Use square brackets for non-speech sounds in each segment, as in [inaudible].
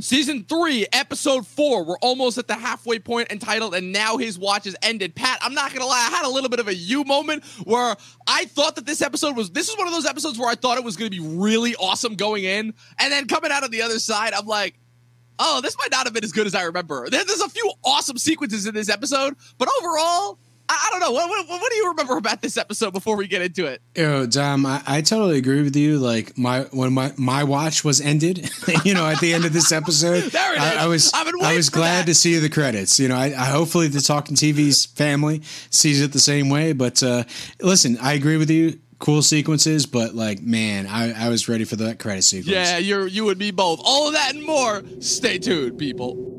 Season three, episode four. We're almost at the halfway point entitled, and now his watch has ended. Pat, I'm not gonna lie, I had a little bit of a you moment where I thought that this episode was this is one of those episodes where I thought it was gonna be really awesome going in, and then coming out on the other side, I'm like, oh, this might not have been as good as I remember. There's a few awesome sequences in this episode, but overall, I, don't know. What, what, what, do you remember about this episode before we get into it? Yo, Dom, I, I totally agree with you. Like my when my my watch was ended, [laughs] you know, at the end of this episode, [laughs] there it I, is. I was I was glad that. to see the credits. You know, I, I hopefully the Talking TV's family sees it the same way. But uh, listen, I agree with you cool sequences, but like, man, I, I was ready for that credit sequence. Yeah, you're you and me both. All of that and more. Stay tuned, people.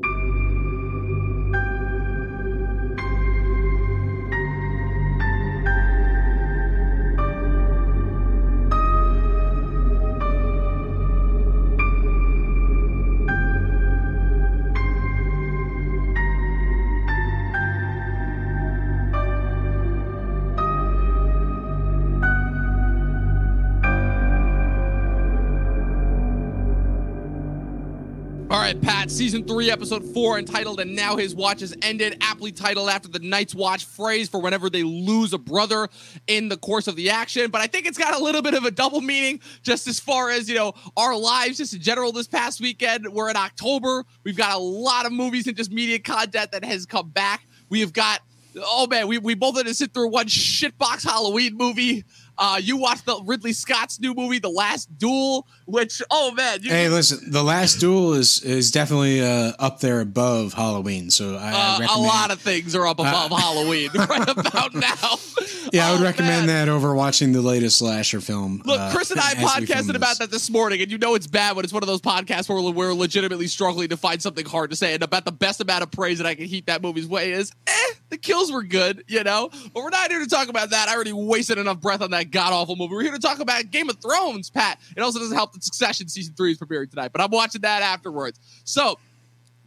Season three, episode four, entitled And Now His Watch Has Ended, aptly titled after the Night's Watch phrase for whenever they lose a brother in the course of the action. But I think it's got a little bit of a double meaning just as far as, you know, our lives just in general this past weekend. We're in October. We've got a lot of movies and just media content that has come back. We have got, oh man, we, we both had to sit through one shitbox Halloween movie. Uh, you watched the Ridley Scott's new movie, The Last Duel, which oh man, you, hey, listen, The Last Duel is is definitely uh, up there above Halloween. So I, uh, I a lot of things are up above [laughs] Halloween [laughs] right about now. [laughs] Yeah, I would Oh, recommend man. that over watching the latest slasher film. Look, uh, Chris and I podcasted about that this morning, and you know it's bad when it's one of those podcasts where we're- legitimately struggling to find something hard to say. And about the best amount of praise that I can heap that movie's way is, eh, the kills were good, you know. But we're not here to talk about that. I already wasted enough breath on that god awful movie. We're here to talk about Game of Thrones, Pat. It also doesn't help Succession season three is premiering tonight, but I'm watching that afterwards. So.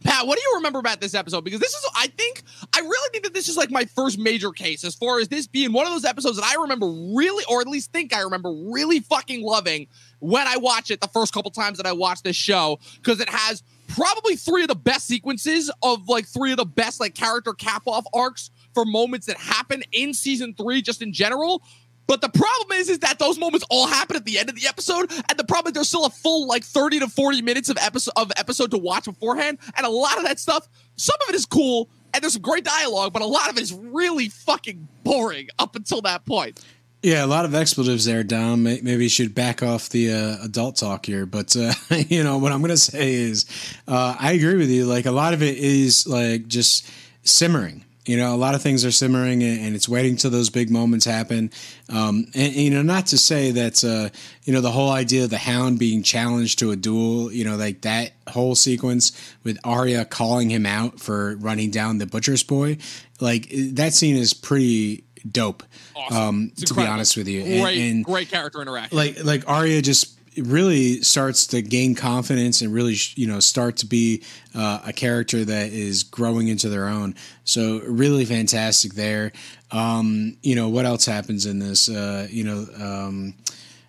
Pat, what do you remember about this episode? Because this is, I think, I really think that this is like my first major case as far as this being one of those episodes that I remember really, or at least think I remember really fucking loving when I watch it the first couple times that I watched this show because it has probably three of the best sequences of like three of the best like character cap off arcs for moments that happen in season three, just in general. But the problem is, is that those moments all happen at the end of the episode, and the problem is there's still a full like 30 to 40 minutes of episode of episode to watch beforehand, and a lot of that stuff, some of it is cool, and there's some great dialogue, but a lot of it is really fucking boring up until that point. Yeah, a lot of expletives there, Dom. Maybe you should back off the uh, adult talk here. But uh, [laughs] you know what I'm going to say is, uh, I agree with you. Like a lot of it is like just simmering. You know, a lot of things are simmering, and, it's waiting till those big moments happen. Um, and, and, you know, not to say that uh, you know the whole idea of the Hound being challenged to a duel. You know, like that whole sequence with Arya calling him out for running down the butcher's boy. Like that scene is pretty dope. Awesome. Um, to be honest with you, And- Great, and great character interaction. like like Arya just really starts to gain confidence and really you know start to be uh, a character that is growing into their own. So really fantastic there. Um, you know what else happens in this? Uh, you know, um,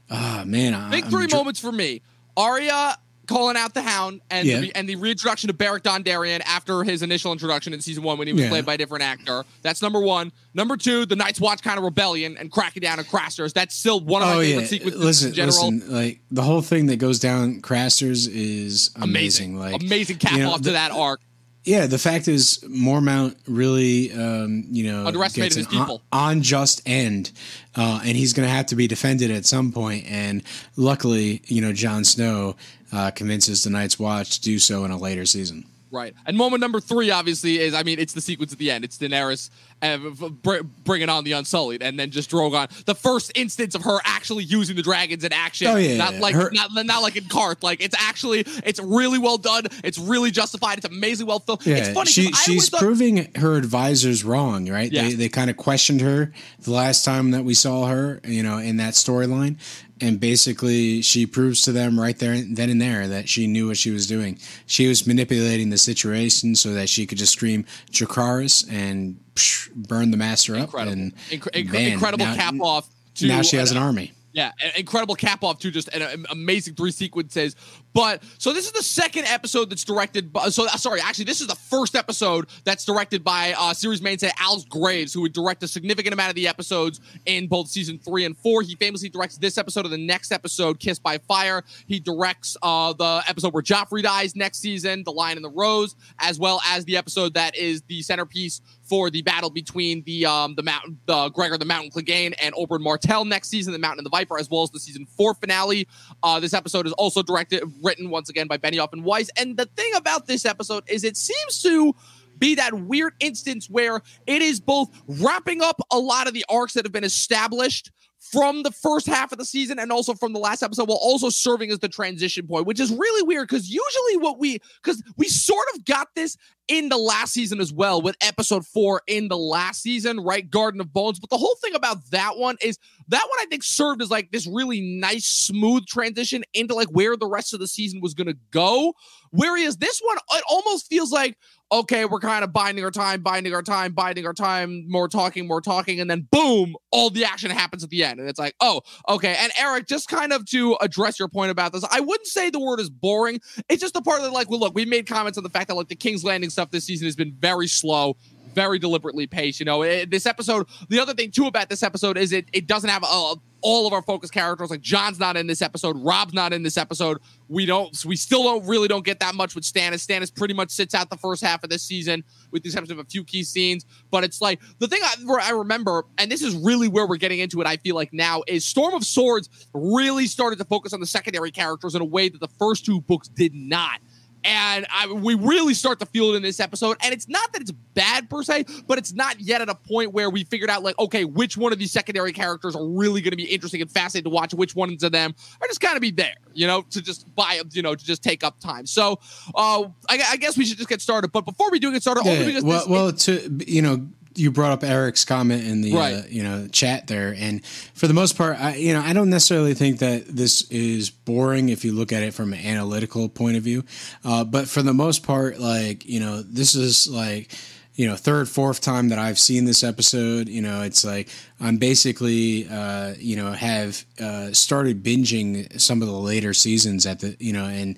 ah man, Big I'm three dr- moments for me. Arya calling out the Hound and Yeah. the, and the reintroduction of Beric Dondarrion after his initial introduction in season one when he was Yeah. played by a different actor. That's number one. Number two, the Night's Watch kind of rebellion and cracking down on Craster's. That's still one of my Oh favorite yeah, sequences listen, in general. listen. Like the whole thing that goes down Craster's is amazing. Amazing, Like amazing cap you know, off the- to that arc. Yeah, the fact is, Mormont really, um, you know, Underestimated gets his people. On, unjust end, uh, and he's going to have to be defended at some point. And luckily, you know, Jon Snow uh, convinces the Night's Watch to do so in a later season. Right. And moment number three, obviously, is I mean, it's the sequence at the end. It's Daenerys bringing on the Unsullied, and then just Drogon. The first instance of her actually using the dragons in action. Oh, yeah, Not yeah. like Her- not, not like in Qarth. Like it's actually it's really well done. It's really justified. It's amazingly well filmed. Yeah, it's funny. she, she's thought- proving her advisors wrong, right? Yeah. They they kind of questioned her the last time that we saw her, you know, in that storyline, and basically she proves to them right there, then and there, that she knew what she was doing. She was manipulating the situation so that she could just scream Dracarys and psh, burn the master up. incredible, And Incre- man, incredible now- cap off. To now she has an uh, army. Yeah, incredible cap off to just an, amazing three sequences. But so this is the second episode that's directed. By, so sorry, actually, this is the first episode that's directed by uh, series mainstay Alex Graves, who would direct a significant amount of the episodes in both season three and four. He famously directs this episode of the next episode, Kissed by Fire. He directs uh, the episode where Joffrey dies next season, The Lion and the Rose, as well as the episode that is the centerpiece for the battle between the um the mountain the Gregor the Mountain Clegane and Oberyn Martell next season, the Mountain and the Viper, as well as the season four finale. Uh, this episode is also directed, written once again by Benioff and Weiss. And the thing about this episode is it seems to be that weird instance where it is both wrapping up a lot of the arcs that have been established from the first half of the season and also from the last episode while also serving as the transition point, which is really weird because usually what we, because we sort of got this in the last season as well with episode four in the last season, right? Garden of Bones. But the whole thing about that one is that one I think served as like this really nice, smooth transition into like where the rest of the season was to go. Whereas this one, it almost feels like, okay, we're kind of binding our time, binding our time, binding our time, more talking, more talking, and then boom, all the action happens at the end. And it's like, oh, okay. And Eric, just kind of to address your point about this, I wouldn't say the word is boring. It's just a part the like, well, look, we made comments on the fact that like the King's Landing stuff this season has been very slow very deliberately paced. You know, it, this episode. The other thing too about this episode is it it doesn't have a, all of our focus characters. Like Jon's not in this episode. Robb's not in this episode. We don't. We still don't really don't get that much with Stannis. Stannis pretty much sits out the first half of this season, with the exception of a few key scenes. But it's like the thing I, I remember, and this is really where we're getting into it. I feel like now is Storm of Swords really started to focus on the secondary characters in a way that the first two books did not and I, we really start to feel it in this episode. And it's not that it's bad per se, but it's not yet at a point where we figured out like, okay, which one of these secondary characters are really going to be interesting and fascinating to watch. Which ones of them are just kind of be there, you know, to just buy, you know, to just take up time. So uh, I, I guess we should just get started. But before we do get started, yeah, well, this, well, to you know you brought up Eric's comment in the right. uh, you know chat there, and for the most part, I, you know, I don't necessarily think that this is boring if you look at it from an analytical point of view, uh, but for the most part, like you know, this is like you know third fourth time that i've seen this episode. You know it's like i'm basically uh, you know have uh, started binging some of the later seasons at the you know and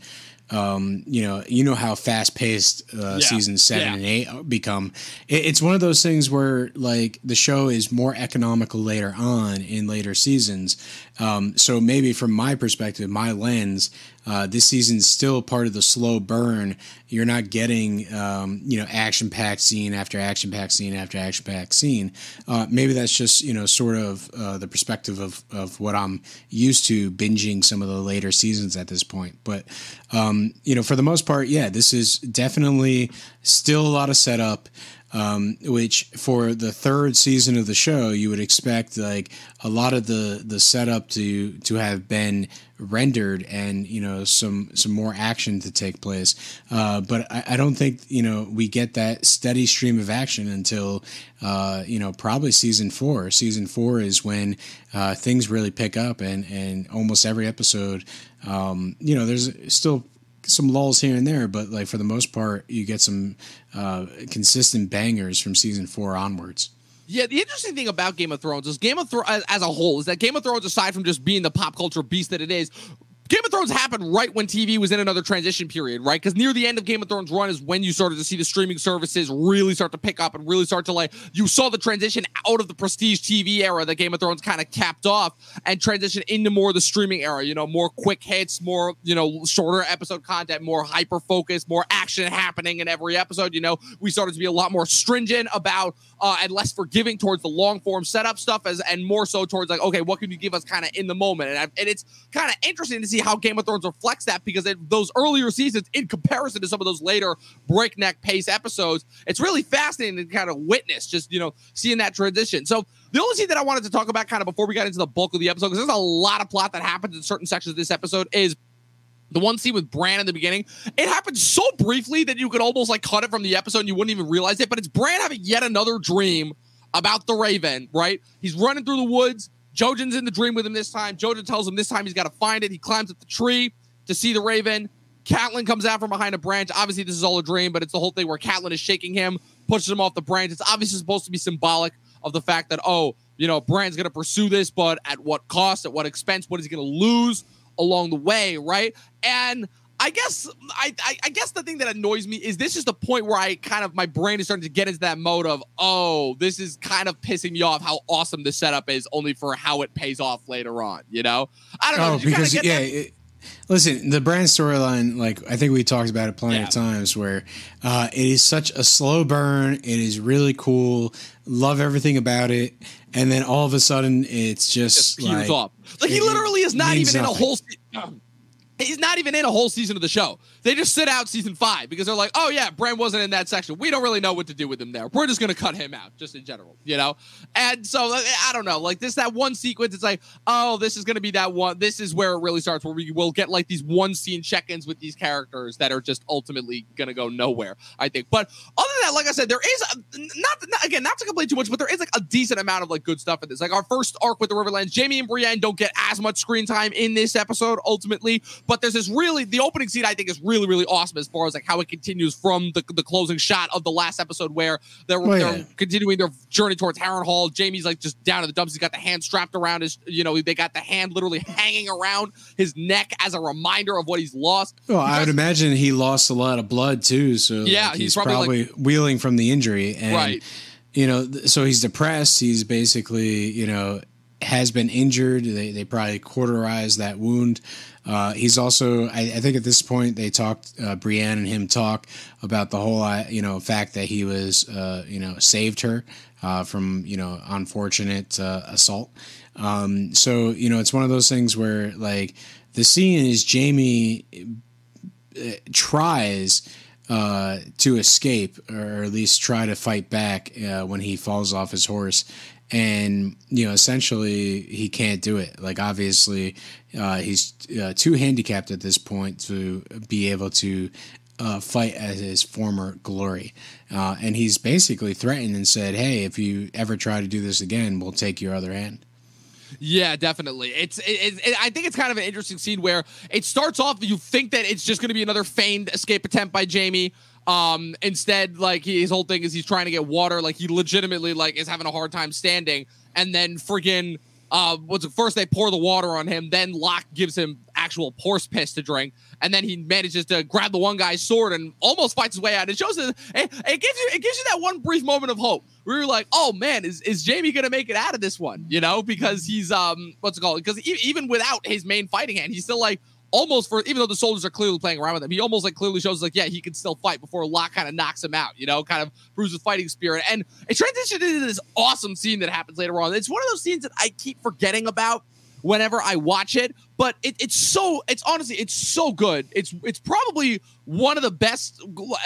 um, you know, you know how fast paced uh, yeah. season seven yeah. and eight become. It, it's one of those things where like the show is more economical later on in later seasons. Um, so maybe from my perspective, my lens, uh, this season's still part of the slow burn. You're not getting, um, you know, action packed scene after action packed scene after action packed scene. Uh, maybe that's just, you know, sort of uh, the perspective of, of what I'm used to binging some of the later seasons at this point. But, um, you know, for the most part, yeah, this is definitely still a lot of setup um, which for the third season of the show, you would expect like a lot of the the setup to to have been rendered and you know some some more action to take place. Uh, but I, I, don't think you know we get that steady stream of action until uh, you know probably season four. Season four is when uh, things really pick up, and and almost every episode, um, you know, there's still some lulls here and there, but like for the most part, you get some uh, consistent bangers from season four onwards. Yeah, the interesting thing about Game of Thrones is Game of Thrones as a whole is that Game of Thrones, aside from just being the pop culture beast that it is, Game of Thrones happened right when TV was in another transition period, right? Because near the end of Game of Thrones run is when you started to see the streaming services really start to pick up and really start to like. You saw the transition out of the prestige TV era that Game of Thrones kind of capped off and transition into more the streaming era. You know, more quick hits, more you know shorter episode content, more hyper focus, more action happening in every episode. You know, we started to be a lot more stringent about uh, and less forgiving towards the long form setup stuff, as and more so towards like, okay, what can you give us kind of in the moment? And, and it's kind of interesting to see see how Game of Thrones reflects that because it, those earlier seasons, in comparison to some of those later breakneck pace episodes, it's really fascinating to kind of witness just, you know, seeing that transition. So the only thing that I wanted to talk about kind of before we got into the bulk of the episode, because there's a lot of plot that happens in certain sections of this episode, is the one scene with Bran in the beginning, it happened so briefly that you could almost like cut it from the episode and you wouldn't even realize it. But it's Bran having yet another dream about the Raven, right? He's running through the woods. Jojen's in the dream with him this time. Jojen tells him this time he's got to find it. He climbs up the tree to see the raven. Catelyn comes out from behind a branch. Obviously, this is all a dream, but it's the whole thing where Catelyn is shaking him, pushes him off the branch. It's obviously supposed to be symbolic of the fact that, oh, you know, Bran's going to pursue this, but at what cost, at what expense, what is he going to lose along the way, right? And I guess I, I, I guess the thing that annoys me is this is the point where I kind of my brain is starting to get into that mode of oh this is kind of pissing me off how awesome this setup is only for how it pays off later on you know I don't know oh because yeah it, listen the Bran storyline like I think we talked about it plenty yeah. of times where uh, it is such a slow burn it is really cool love everything about it and then all of a sudden it's just, just like, off like he literally is not even in a whole [clears throat] he's not even in a whole season of the show. They just sit out season five because they're like, oh yeah, Bran wasn't in that section. We don't really know what to do with him there. We're just gonna cut him out, just in general, you know. And so I don't know, like this that one sequence. It's like, oh, this is gonna be that one. This is where it really starts, where we will get like these one scene check-ins with these characters that are just ultimately gonna go nowhere. I think. But other than that, like I said, there is a, not, not again not to complain too much, but there is like a decent amount of like good stuff in this. Like our first arc with the Riverlands, Jaime and Brienne don't get as much screen time in this episode ultimately, but there's this really the opening scene I think is really really really awesome as far as like how it continues from the, the closing shot of the last episode where they're, oh, they're continuing their journey towards Harrenhal. Jaime's like just down in the dumps. He's got the hand strapped around his, you know, they got the hand literally hanging around his neck as a reminder of what he's lost. Well, I would imagine he lost a lot of blood too. So yeah, like, he's, he's, probably, probably like, wheeling from the injury. And, right. You know, so he's depressed. He's basically, you know, has been injured. They, they probably cauterized that wound. Uh, he's also, I, I, think at this point, they talked, uh, Brienne and him talk about the whole, uh, you know, fact that he was, uh, you know, saved her uh, from, you know, unfortunate uh, assault. Um, so, you know, it's one of those things where, like, the scene is Jaime tries to escape or at least try to fight back when he falls off his horse and you know essentially he can't do it like obviously uh, he's uh, too handicapped at this point to be able to uh, fight at his former glory uh, and he's basically threatened and said hey if you ever try to do this again we'll take your other hand yeah, definitely. It's. It, it, I think it's kind of an interesting scene where it starts off. You think that it's just going to be another feigned escape attempt by Jaime, um, instead, like his whole thing is he's trying to get water. Like he legitimately like is having a hard time standing, and then friggin' uh, what's it, first they pour the water on him, then Locke gives him actual horse piss to drink, and then he manages to grab the one guy's sword and almost fights his way out. It shows it, it, gives you it gives you that one brief moment of hope where you're like, oh man, is is Jaime gonna make it out of this one? You know, because he's um what's it called? Because even without his main fighting hand, he's still like almost for even though the soldiers are clearly playing around with him, he almost like clearly shows like, yeah, he can still fight before Locke kind of knocks him out, you know, kind of proves his fighting spirit. And it transitioned into this awesome scene that happens later on. It's one of those scenes that I keep forgetting about whenever I watch it, but it, it's so it's honestly it's so good. It's it's probably one of the best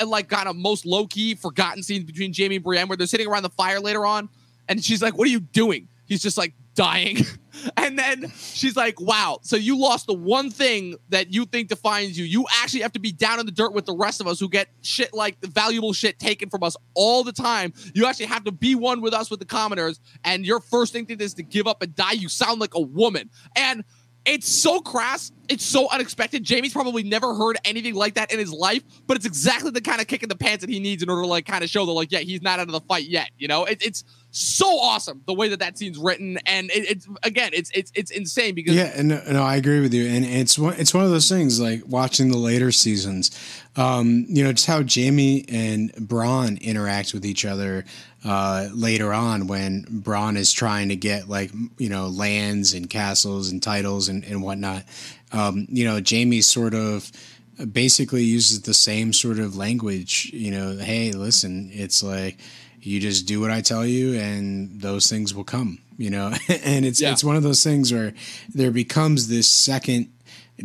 like kind of most low key forgotten scenes between Jaime and Brienne where they're sitting around the fire later on, and she's like, "What are you doing?" He's just like dying. [laughs] and then she's like, wow, so you lost the one thing that you think defines you. You actually have to be down in the dirt with the rest of us who get shit like valuable shit taken from us all the time. You actually have to be one with us with the commoners. And your first instinct is to give up and die. You sound like a woman. And it's so crass. It's so unexpected. Jaime's probably never heard anything like that in his life, but it's exactly the kind of kick in the pants that he needs in order to like kind of show that like, yeah, he's not out of the fight yet. You know, it, it's so awesome the way that that scene's written, and it, it's again, it's it's it's insane because yeah, and no, I agree with you, and it's one it's one of those things like watching the later seasons, um, you know, just how Jamie and Bronn interact with each other uh, later on when Bronn is trying to get like you know lands and castles and titles and and whatnot. Um, you know, Jaime sort of basically uses the same sort of language. You know, hey, listen, it's like you just do what I tell you, and those things will come. You know, [laughs] and it's yeah. it's one of those things where there becomes this second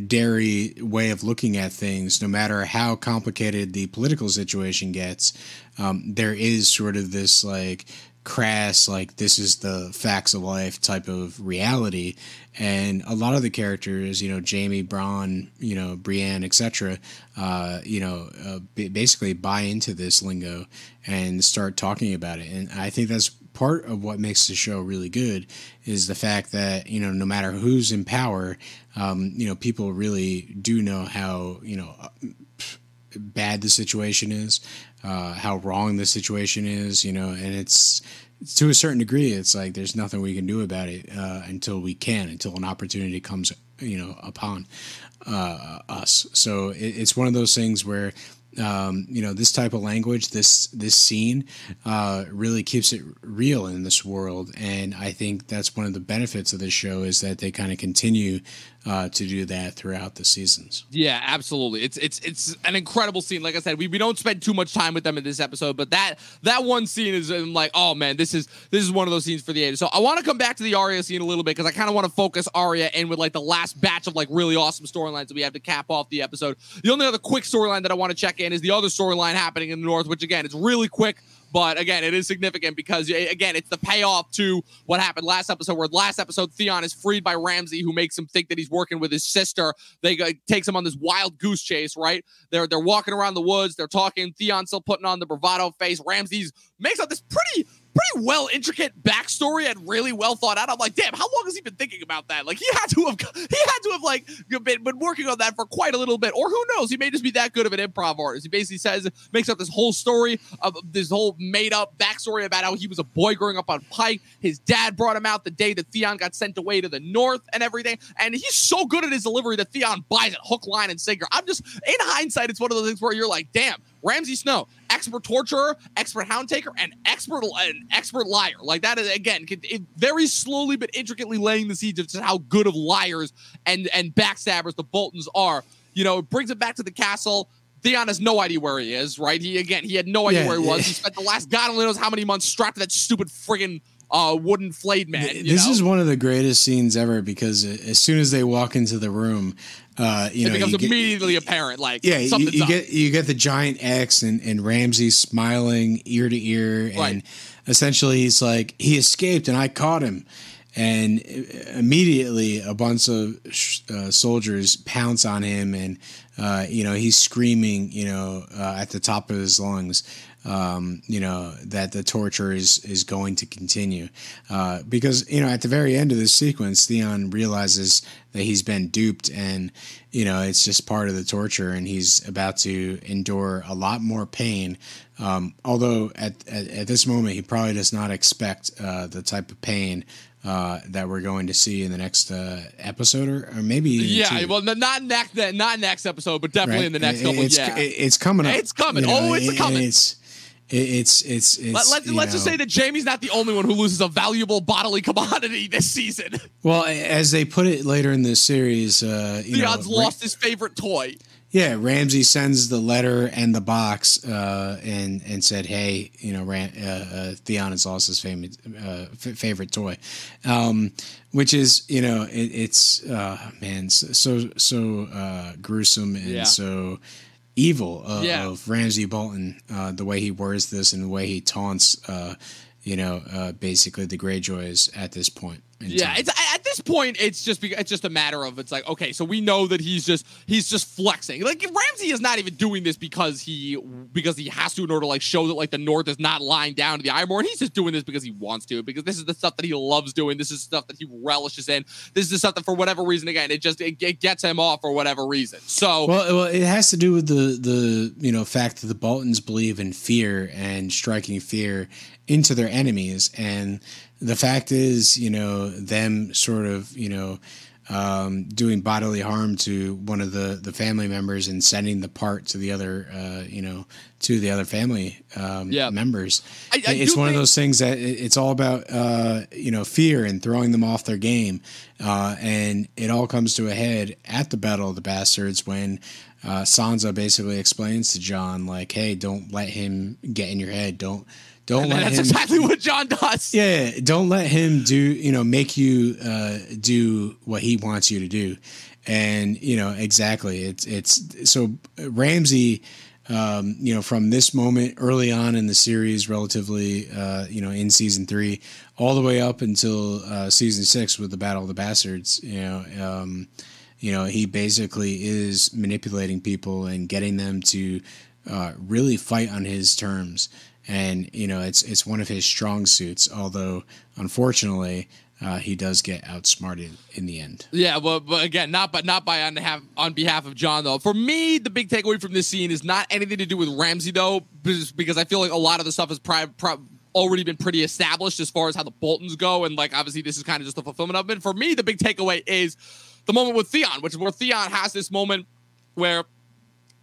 dairy way of looking at things, no matter how complicated the political situation gets. Um, there is sort of this like crass, like this is the facts of life type of reality. And a lot of the characters, you know, jaime Bronn, you know, Brienne, etc., uh, you know, uh, basically buy into this lingo and start talking about it. And I think that's part of what makes the show really good is the fact that you know no matter who's in power, um, you know people really do know how you know bad the situation is, uh, how wrong the situation is, you know, and it's to a certain degree, it's like there's nothing we can do about it uh, until we can, until an opportunity comes you know upon uh, us. So it, it's one of those things where um, you know this type of language this this scene uh, really keeps it real in this world and i think that's one of the benefits of this show is that they kind of continue uh, to do that throughout the seasons. Yeah absolutely. It's it's it's an incredible scene. Like i said we, we don't spend too much time with them in this episode but that that one scene is I'm like oh man this is this is one of those scenes for the ages so i want to come back to the Arya scene a little bit because i kind of want to focus Arya in with like the last batch of like really awesome storylines that we have to cap off the episode. The only other quick storyline that i want to check in is the other storyline happening in the north, which again, it's really quick. But again, it is significant because again, it's the payoff to what happened last episode. Where last episode, Theon is freed by Ramsay, who makes him think that he's working with his sister. They go, takes him on this wild goose chase. Right? They're they're walking around the woods. They're talking. Theon's still putting on the bravado face. Ramsay's makes up this pretty pretty well intricate backstory and really well thought out. I'm like, damn, how long has he been thinking about that? Like he had to have he had to have like been, been working on that for quite a little bit. Or who knows? He may just be that good of an improv artist. He basically says makes up this whole story of this whole made up backstory about how he was a boy growing up on Pike. His dad brought him out the day that Theon got sent away to the north and everything. And he's so good at his delivery that Theon buys it hook, line, and sinker. I'm just in hindsight, it's one of those things where you're like, damn, Ramsay Snow, expert torturer, expert hound taker, and expert an expert liar. Like that is again very slowly but intricately laying the seeds of just how good of liars and and backstabbers the Boltons are. You know, it brings it back to the castle. Theon has no idea where he is, right? He again, he had no idea yeah, where he was. He spent the last God only knows how many months strapped to that stupid friggin' uh, wooden flayed man. This know? is one of the greatest scenes ever because as soon as they walk into the room, uh, you it know, becomes immediately get, apparent. Like, yeah, you, you get you get the giant X and, and Ramsay smiling ear to ear, and right. essentially he's like he escaped and I caught him, and immediately a bunch of uh, soldiers pounce on him, and uh, you know he's screaming, you know, uh, at the top of his lungs um, you know that the torture is is going to continue uh, because you know at the very end of this sequence, Theon realizes that he's been duped and you know it's just part of the torture, and he's about to endure a lot more pain. Um, although at, at, at this moment he probably does not expect uh, the type of pain uh, that we're going to see in the next uh, episode, or, or maybe yeah, well, not next not next episode, but definitely right? in the next couple. It's, yeah, it's coming up. It's coming. You know, oh, it's coming. It's it's it's it's. Let, us let's just say that Jaime's not the only one who loses a valuable bodily commodity [laughs] this season. Well, as they put it later in the series, uh, you Theon's know, lost his favorite toy. Yeah, Ramsay sends the letter and the box, uh, and and said, "Hey, you know, Ram, uh, uh, Theon has lost his favorite uh, f- favorite toy," um, which is, you know, it, it's uh, man, so so uh, gruesome and yeah. so evil uh, yeah. of Ramsay Bolton, uh, the way he words this and the way he taunts, uh, you know, uh, basically the Greyjoys at this point yeah, it's at this point, it's just it's just a matter of it's like okay, so we know that he's just he's just flexing. Like Ramsay is not even doing this because he because he has to in order to like show that like the North is not lying down to the Iron He's just doing this because he wants to because this is the stuff that he loves doing. This is stuff that he relishes in. This is the stuff that for whatever reason again it just it, it gets him off for whatever reason. So well, well, it has to do with the the you know fact that the Boltons believe in fear and striking fear into their enemies and the fact is, you know, them sort of, you know, um, doing bodily harm to one of the, the family members and sending the part to the other, uh, you know, to the other family um, yeah. members. I, I it's one think- of those things that it's all about, uh, you know, fear and throwing them off their game. Uh, and it all comes to a head at the Battle of the Bastards when uh, Sansa basically explains to Jon, like, hey, don't let him get in your head. Don't don't and let that's him, exactly what Jon does. Yeah, don't let him do you know make you uh, do what he wants you to do, and you know exactly it's it's so Ramsay. Um, you know, from this moment early on in the series, relatively, uh, you know, in season three, all the way up until uh, season six with the Battle of the Bastards, you know, um, you know, he basically is manipulating people and getting them to uh, really fight on his terms and you know it's it's one of his strong suits. Although unfortunately, uh, he does get outsmarted in the end. Yeah, well, but again, not but not by on behalf on behalf of Jon though. For me, the big takeaway from this scene is not anything to do with Ramsay though, because I feel like a lot of the stuff is pri- pri- already been pretty established as far as how the Boltons go, and like obviously this is kind of just the fulfillment of it. For me, the big takeaway is the moment with Theon, which is where Theon has this moment where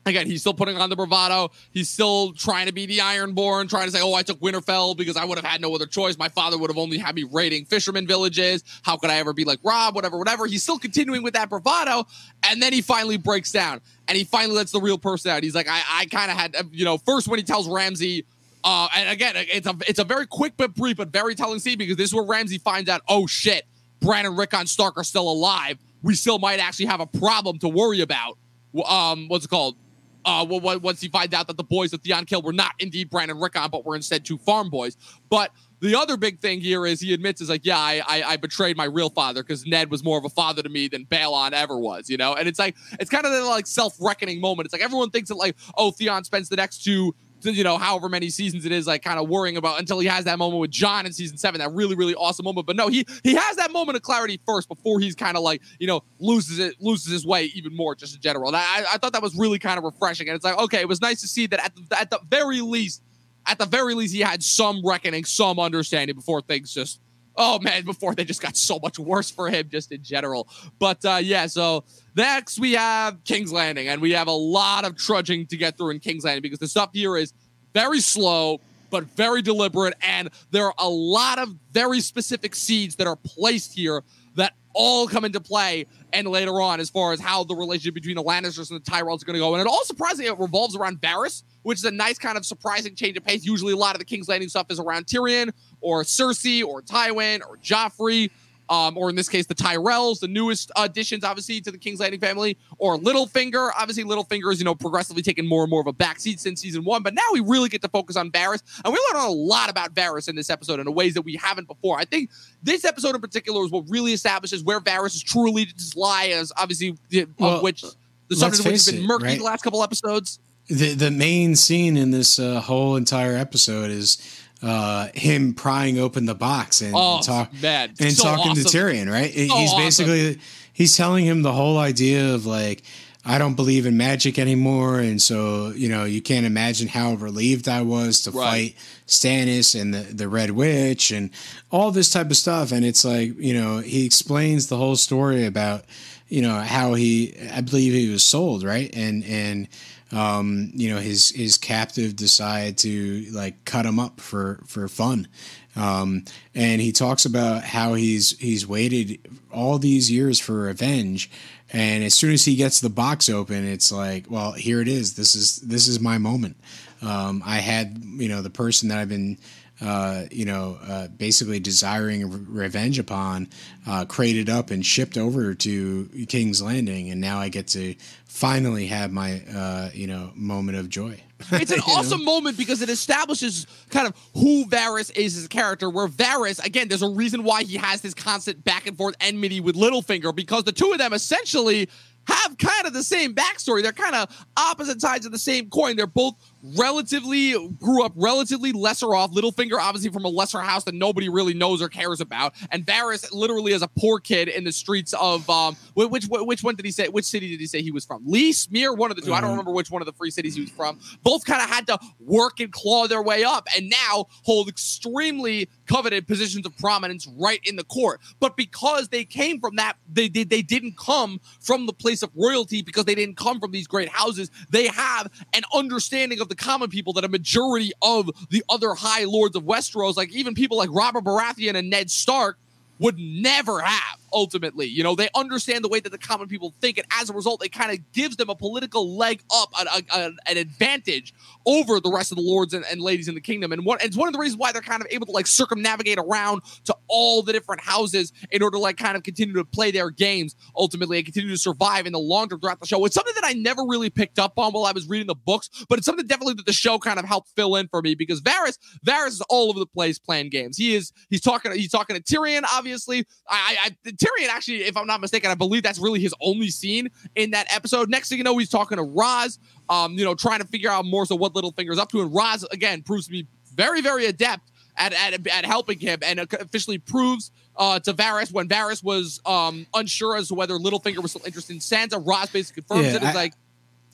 Again, he's still putting on the bravado. He's still trying to be the Ironborn, trying to say, "Oh, I took Winterfell because I would have had no other choice. My father would have only had me raiding fishermen villages. How could I ever be like Robb? Whatever, whatever." He's still continuing with that bravado, and then he finally breaks down, and he finally lets the real person out. He's like, "I, I kind of had, you know, first when he tells Ramsay." Uh, and again, it's a it's a very quick but brief but very telling scene because this is where Ramsay finds out, oh shit, Bran and Rickon Stark are still alive. We still might actually have a problem to worry about. Um, what's it called? Uh, well, once he finds out that the boys that Theon killed were not indeed Bran and Rickon, but were instead two farm boys. But the other big thing here is he admits is like, yeah, I I, I betrayed my real father because Ned was more of a father to me than Balon ever was, you know. And it's like it's kind of like self reckoning moment. It's like everyone thinks that like, oh, Theon spends the next two you know, however many seasons it is, like kind of worrying about until he has that moment with Jon in season seven, that really, really awesome moment. But no, he he has that moment of clarity first before he's kind of like, you know, loses it, loses his way even more just in general. And I, I thought that was really kind of refreshing. And it's like, okay, it was nice to see that at the, at the very least, at the very least, he had some reckoning, some understanding before things just oh man, before they just got so much worse for him just in general. But uh, yeah, so next we have King's Landing, and we have a lot of trudging to get through in King's Landing because the stuff here is very slow. But very deliberate, and there are a lot of very specific seeds that are placed here that all come into play and later on as far as how the relationship between the Lannisters and the Tyrells is going to go. And it all surprisingly it revolves around Varys, which is a nice kind of surprising change of pace. Usually a lot of the King's Landing stuff is around Tyrion or Cersei or Tywin or Joffrey um, or in this case, the Tyrells, the newest additions, obviously, to the King's Landing family, or Littlefinger. Obviously, Littlefinger is, you know, progressively taking more and more of a backseat since season one, but now we really get to focus on Varys, and we learn a lot about Varys in this episode in ways that we haven't before. I think this episode in particular is what really establishes where Varys' true allegiances lie, as obviously, well, of which the subject of which has been murky right? the last couple episodes. The, the main scene in this uh, whole entire episode is uh, him prying open the box and, oh, and, talk, and so talking awesome. to Tyrion, right? So he's awesome. basically he's telling him the whole idea of like I don't believe in magic anymore, and so you know you can't imagine how relieved I was to right. fight Stannis and the the Red Witch and all this type of stuff. And it's like you know he explains the whole story about you know how he I believe he was sold right and and um, you know his his captive decided to like cut him up for for fun. Um, and he talks about how he's he's waited all these years for revenge. And as soon as he gets the box open it's like well here it is. This is this is my moment. Um, i had you know the person that i've been uh, you know, uh, basically desiring revenge upon, uh, crated up and shipped over to King's Landing, and now I get to finally have my, uh, you know, moment of joy. [laughs] It's an awesome know? moment because it establishes kind of who Varys is as a character. Where Varys, again, there's a reason why he has this constant back and forth enmity with Littlefinger because the two of them essentially have kind of the same backstory. They're kind of opposite sides of the same coin. They're both relatively grew up relatively lesser off. Littlefinger, obviously from a lesser house that nobody really knows or cares about, and Varys literally as a poor kid in the streets of um which which one did he say? Which city did he say he was from? Lys, Myr, one of the 2 mm-hmm. I don't mm-hmm. remember which one of the free cities he was from. Both kind of had to work and claw their way up, and now hold extremely coveted positions of prominence right in the court. But because they came from that, they they, they didn't come from the place of royalty because they didn't come from these great houses. They have an understanding of the common people that a majority of the other high lords of Westeros, like even people like Robert Baratheon and Ned Stark, would never have ultimately. You know, they understand the way that the common people think, and as a result, it kind of gives them a political leg up, a, a, an advantage over the rest of the lords and, and ladies in the kingdom. And, and it's one of the reasons why they're kind of able to like circumnavigate around to all the different houses in order to like kind of continue to play their games ultimately and continue to survive in the long term throughout the show. It's something that I never really picked up on while I was reading the books, but it's something definitely that the show kind of helped fill in for me because Varys, Varys is all over the place playing games. He is he's talking he's talking to Tyrion, obviously. I, I Tyrion actually, if I'm not mistaken, I believe that's really his only scene in that episode. Next thing you know, he's talking to Ros, um, you know, trying to figure out more so what Littlefinger's up to. And Ros, again, proves to be very, very adept at, at, at helping him and officially proves uh, to Varys when Varys was um, unsure as to whether Littlefinger was still interested in Sansa. Ros basically confirms yeah, it. It's I, like,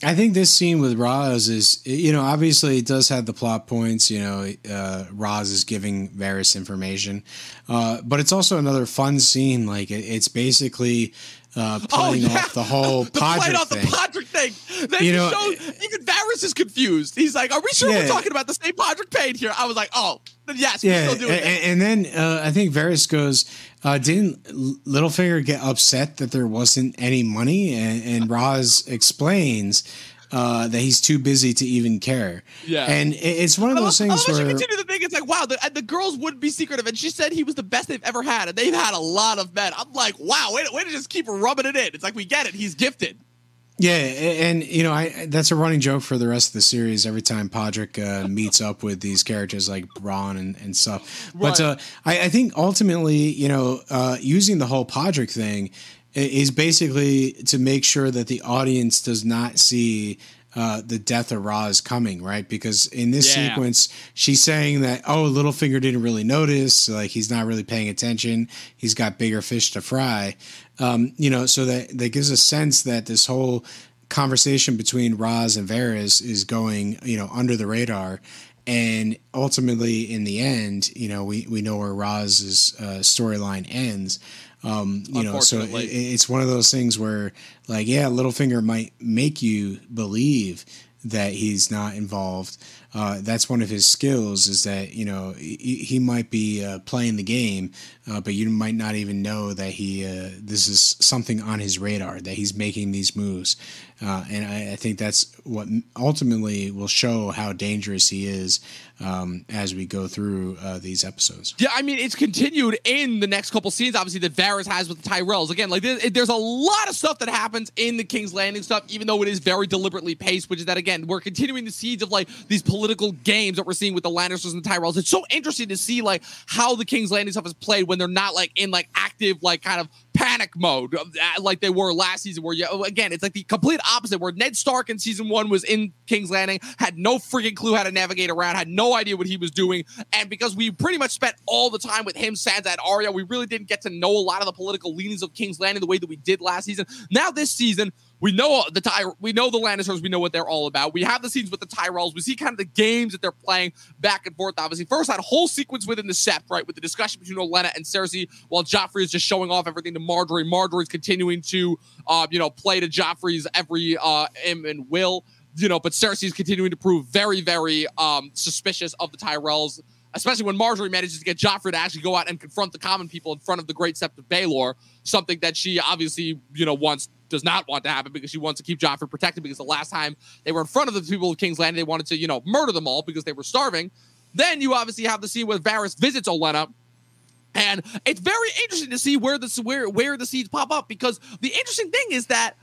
I think this scene with Ros is, you know, obviously it does have the plot points. You know, uh, Ros is giving Varys information, uh, but it's also another fun scene. Like it, it's basically uh, playing oh, yeah. off the whole [laughs] the Podrick off thing. the Podrick thing. Then you know, showed, even Varys is confused. He's like, "Are we sure yeah. we're talking about the same Podrick Payne here?" I was like, "Oh, yes, yeah." And, and, then uh, I think Varys goes, uh, "Didn't Littlefinger get upset that there wasn't any money?" And, and Ros explains uh, that he's too busy to even care. Yeah, and it's one of those I love, things where she continue the thing. It's like, wow, the, the girls wouldn't be secretive, and she said he was the best they've ever had, and they've had a lot of men. I'm like, wow, way to, way to just keep rubbing it in. It's like we get it. He's gifted. Yeah, and you know, I that's a running joke for the rest of the series. Every time Podrick uh, [laughs] meets up with these characters like Bronn and, and stuff, right. but uh, I, I, think ultimately, you know, uh, using the whole Podrick thing is basically to make sure that the audience does not see uh, the death of Ros coming, right? Because in this yeah. sequence, she's saying that oh, Littlefinger didn't really notice, like he's not really paying attention. He's got bigger fish to fry, um, you know. So that that gives a sense that this whole conversation between Ros and Varys is going, you know, under the radar. And ultimately, in the end, you know, we, we know where Ros's uh, storyline ends. Um, you know, so it, it's one of those things where, like, yeah, Littlefinger might make you believe that he's not involved. Uh, that's one of his skills is that you know he, he might be uh, playing the game, uh, but you might not even know that he uh, this is something on his radar that he's making these moves, uh, and I, I, think that's what ultimately will show how dangerous he is um, as we go through these episodes. Yeah, I mean, it's continued in the next couple scenes, obviously, that Varys has with the Tyrells. Again, like there's, there's a lot of stuff that happens in the King's Landing stuff, even though it is very deliberately paced, which is that, again, we're continuing the seeds of like these political games that we're seeing with the Lannisters and the Tyrells. It's so interesting to see like how the King's Landing stuff is played when they're not like in like active, like kind of panic mode uh, like they were last season where again it's like the complete opposite where ned stark in season one was in king's landing had no freaking clue how to navigate around had no idea what he was doing and because we pretty much spent all the time with him sansa and arya we really didn't get to know a lot of the political leanings of king's landing the way that we did last season now this season we know the Ty- we know the Lannisters. We know what they're all about. We have the scenes with the Tyrells. We see kind of the games that they're playing back and forth. Obviously, first that whole sequence within the Sept, right, with the discussion between Olenna and Cersei, while Joffrey is just showing off everything to Margaery. Margaery's continuing to, uh, you know, play to Joffrey's every uh, and will. You know, but Cersei's continuing to prove very, very um, suspicious of the Tyrells especially when Margaery manages to get Joffrey to actually go out and confront the common people in front of the Great Sept of Baelor, something that she obviously, you know, wants does not want to happen because she wants to keep Joffrey protected because the last time they were in front of the people of King's Landing, they wanted to, you know, murder them all because they were starving. Then you obviously have the scene where Varys visits Olenna. And it's very interesting to see where the where where the seeds pop up because the interesting thing is that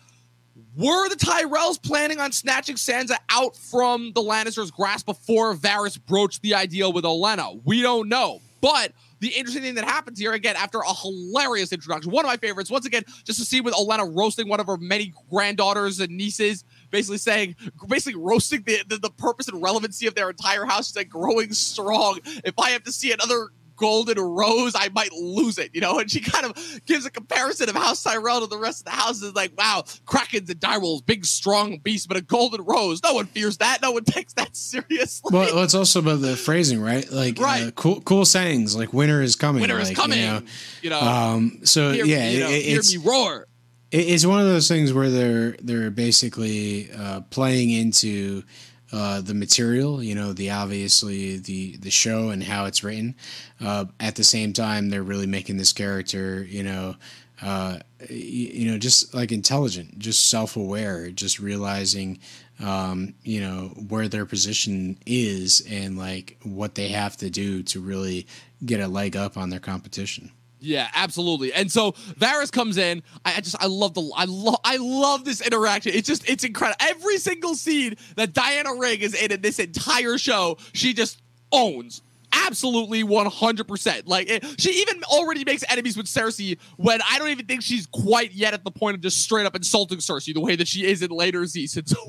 were the Tyrells planning on snatching Sansa out from the Lannisters' grasp before Varys broached the idea with Olenna? We don't know. But the interesting thing that happens here again after a hilarious introduction, one of my favorites, once again, just to see with Olenna roasting one of her many granddaughters and nieces, basically saying, basically roasting the, the, the purpose and relevancy of their entire house. She's like growing strong. If I have to see another golden rose, I might lose it, you know? And she kind of gives a comparison of House Tyrell to the rest of the houses. Like, wow, Krakens and direwolves, big, strong beast, but a golden rose. No one fears that. No one [laughs] takes that seriously. Well, well it's also about the phrasing, right? Like, right. Uh, cool, cool sayings, like winter is coming. Winter like, is coming. You know, you know um, so hear, yeah, you know, it, hear me roar. It's one of those things where they're they're basically uh, playing into uh, the material, you know, the obviously the the show and how it's written. Uh, at the same time, they're really making this character, you know, uh, you, you, know, just like intelligent, just self aware, just realizing, um, you know, where their position is and like what they have to do to really get a leg up on their competition. Yeah, absolutely. And so Varys comes in. I, I, just I love the I love I love this interaction. It's just it's incredible. Every single scene that Diana Rigg is in in this entire show, she just owns absolutely 100%. Like, it, she even already makes enemies with Cersei when I don't even think she's quite yet at the point of just straight up insulting Cersei the way that she is in later seasons. [laughs]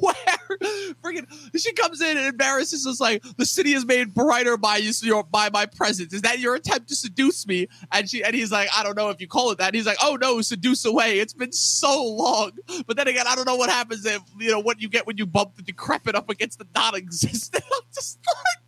[gasps] Freaking she comes in and embarrasses us like the city is made brighter by you, your, by my presence. Is that your attempt to seduce me? And she and he's like, I don't know if you call it that. And he's like, Oh no, seduce away. It's been so long. But then again, I don't know what happens if you know what you get when you bump the decrepit up against the non-existent. [laughs] I'm just like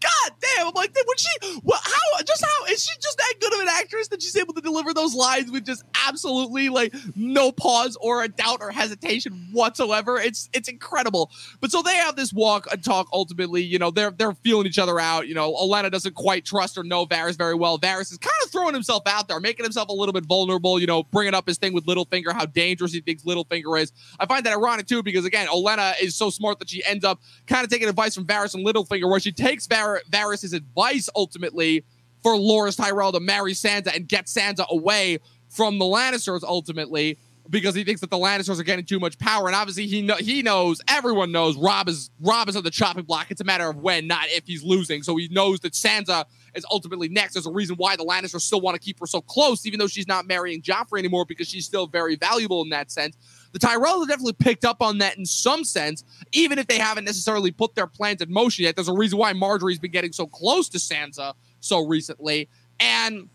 God damn. I'm like, would she? What? How? Just how is she just that good of an actress that she's able to deliver those lines with just absolutely like no pause or a doubt or hesitation whatsoever? It's it's incredible. But so they have this walk and talk. Ultimately, you know, they're they're feeling each other out. You know, Olenna doesn't quite trust or know Varys very well. Varys is kind of throwing himself out there, making himself a little bit vulnerable. You know, bringing up his thing with Littlefinger, how dangerous he thinks Littlefinger is. I find that ironic too because again, Olenna is so smart that she ends up kind of taking advice from Varys and Littlefinger, where she takes Var- Varys' advice ultimately for Loras Tyrell to marry Sansa and get Sansa away from the Lannisters ultimately because he thinks that the Lannisters are getting too much power. And obviously he he knows, everyone knows Robb is Robb is on the chopping block. It's a matter of when, not if he's losing. So he knows that Sansa is ultimately next. There's a reason why the Lannisters still want to keep her so close, even though she's not marrying Joffrey anymore, because she's still very valuable in that sense. The Tyrells have definitely picked up on that in some sense, even if they haven't necessarily put their plans in motion yet. There's a reason why Margaery's been getting so close to Sansa so recently. And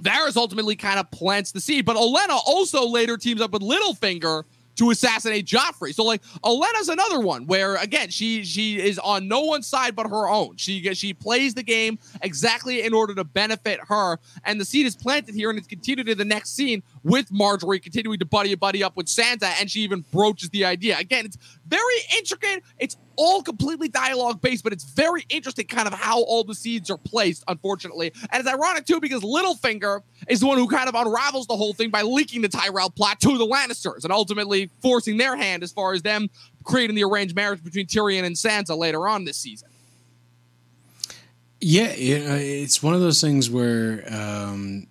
Varys ultimately kind of plants the seed, but Olenna also later teams up with Littlefinger to assassinate Joffrey. So like Olenna's another one where again she she is on no one's side but her own. She she plays the game exactly in order to benefit her, and the seed is planted here, and it's continued in the next scene with Margaery continuing to buddy buddy up with Sansa, and she even broaches the idea. Again, it's very intricate. It's all completely dialogue based, but it's very interesting kind of how all the seeds are placed, unfortunately. And it's ironic too because Littlefinger is the one who kind of unravels the whole thing by leaking the Tyrell plot to the Lannisters and ultimately forcing their hand as far as them creating the arranged marriage between Tyrion and Sansa later on this season. Yeah, it's one of those things where um,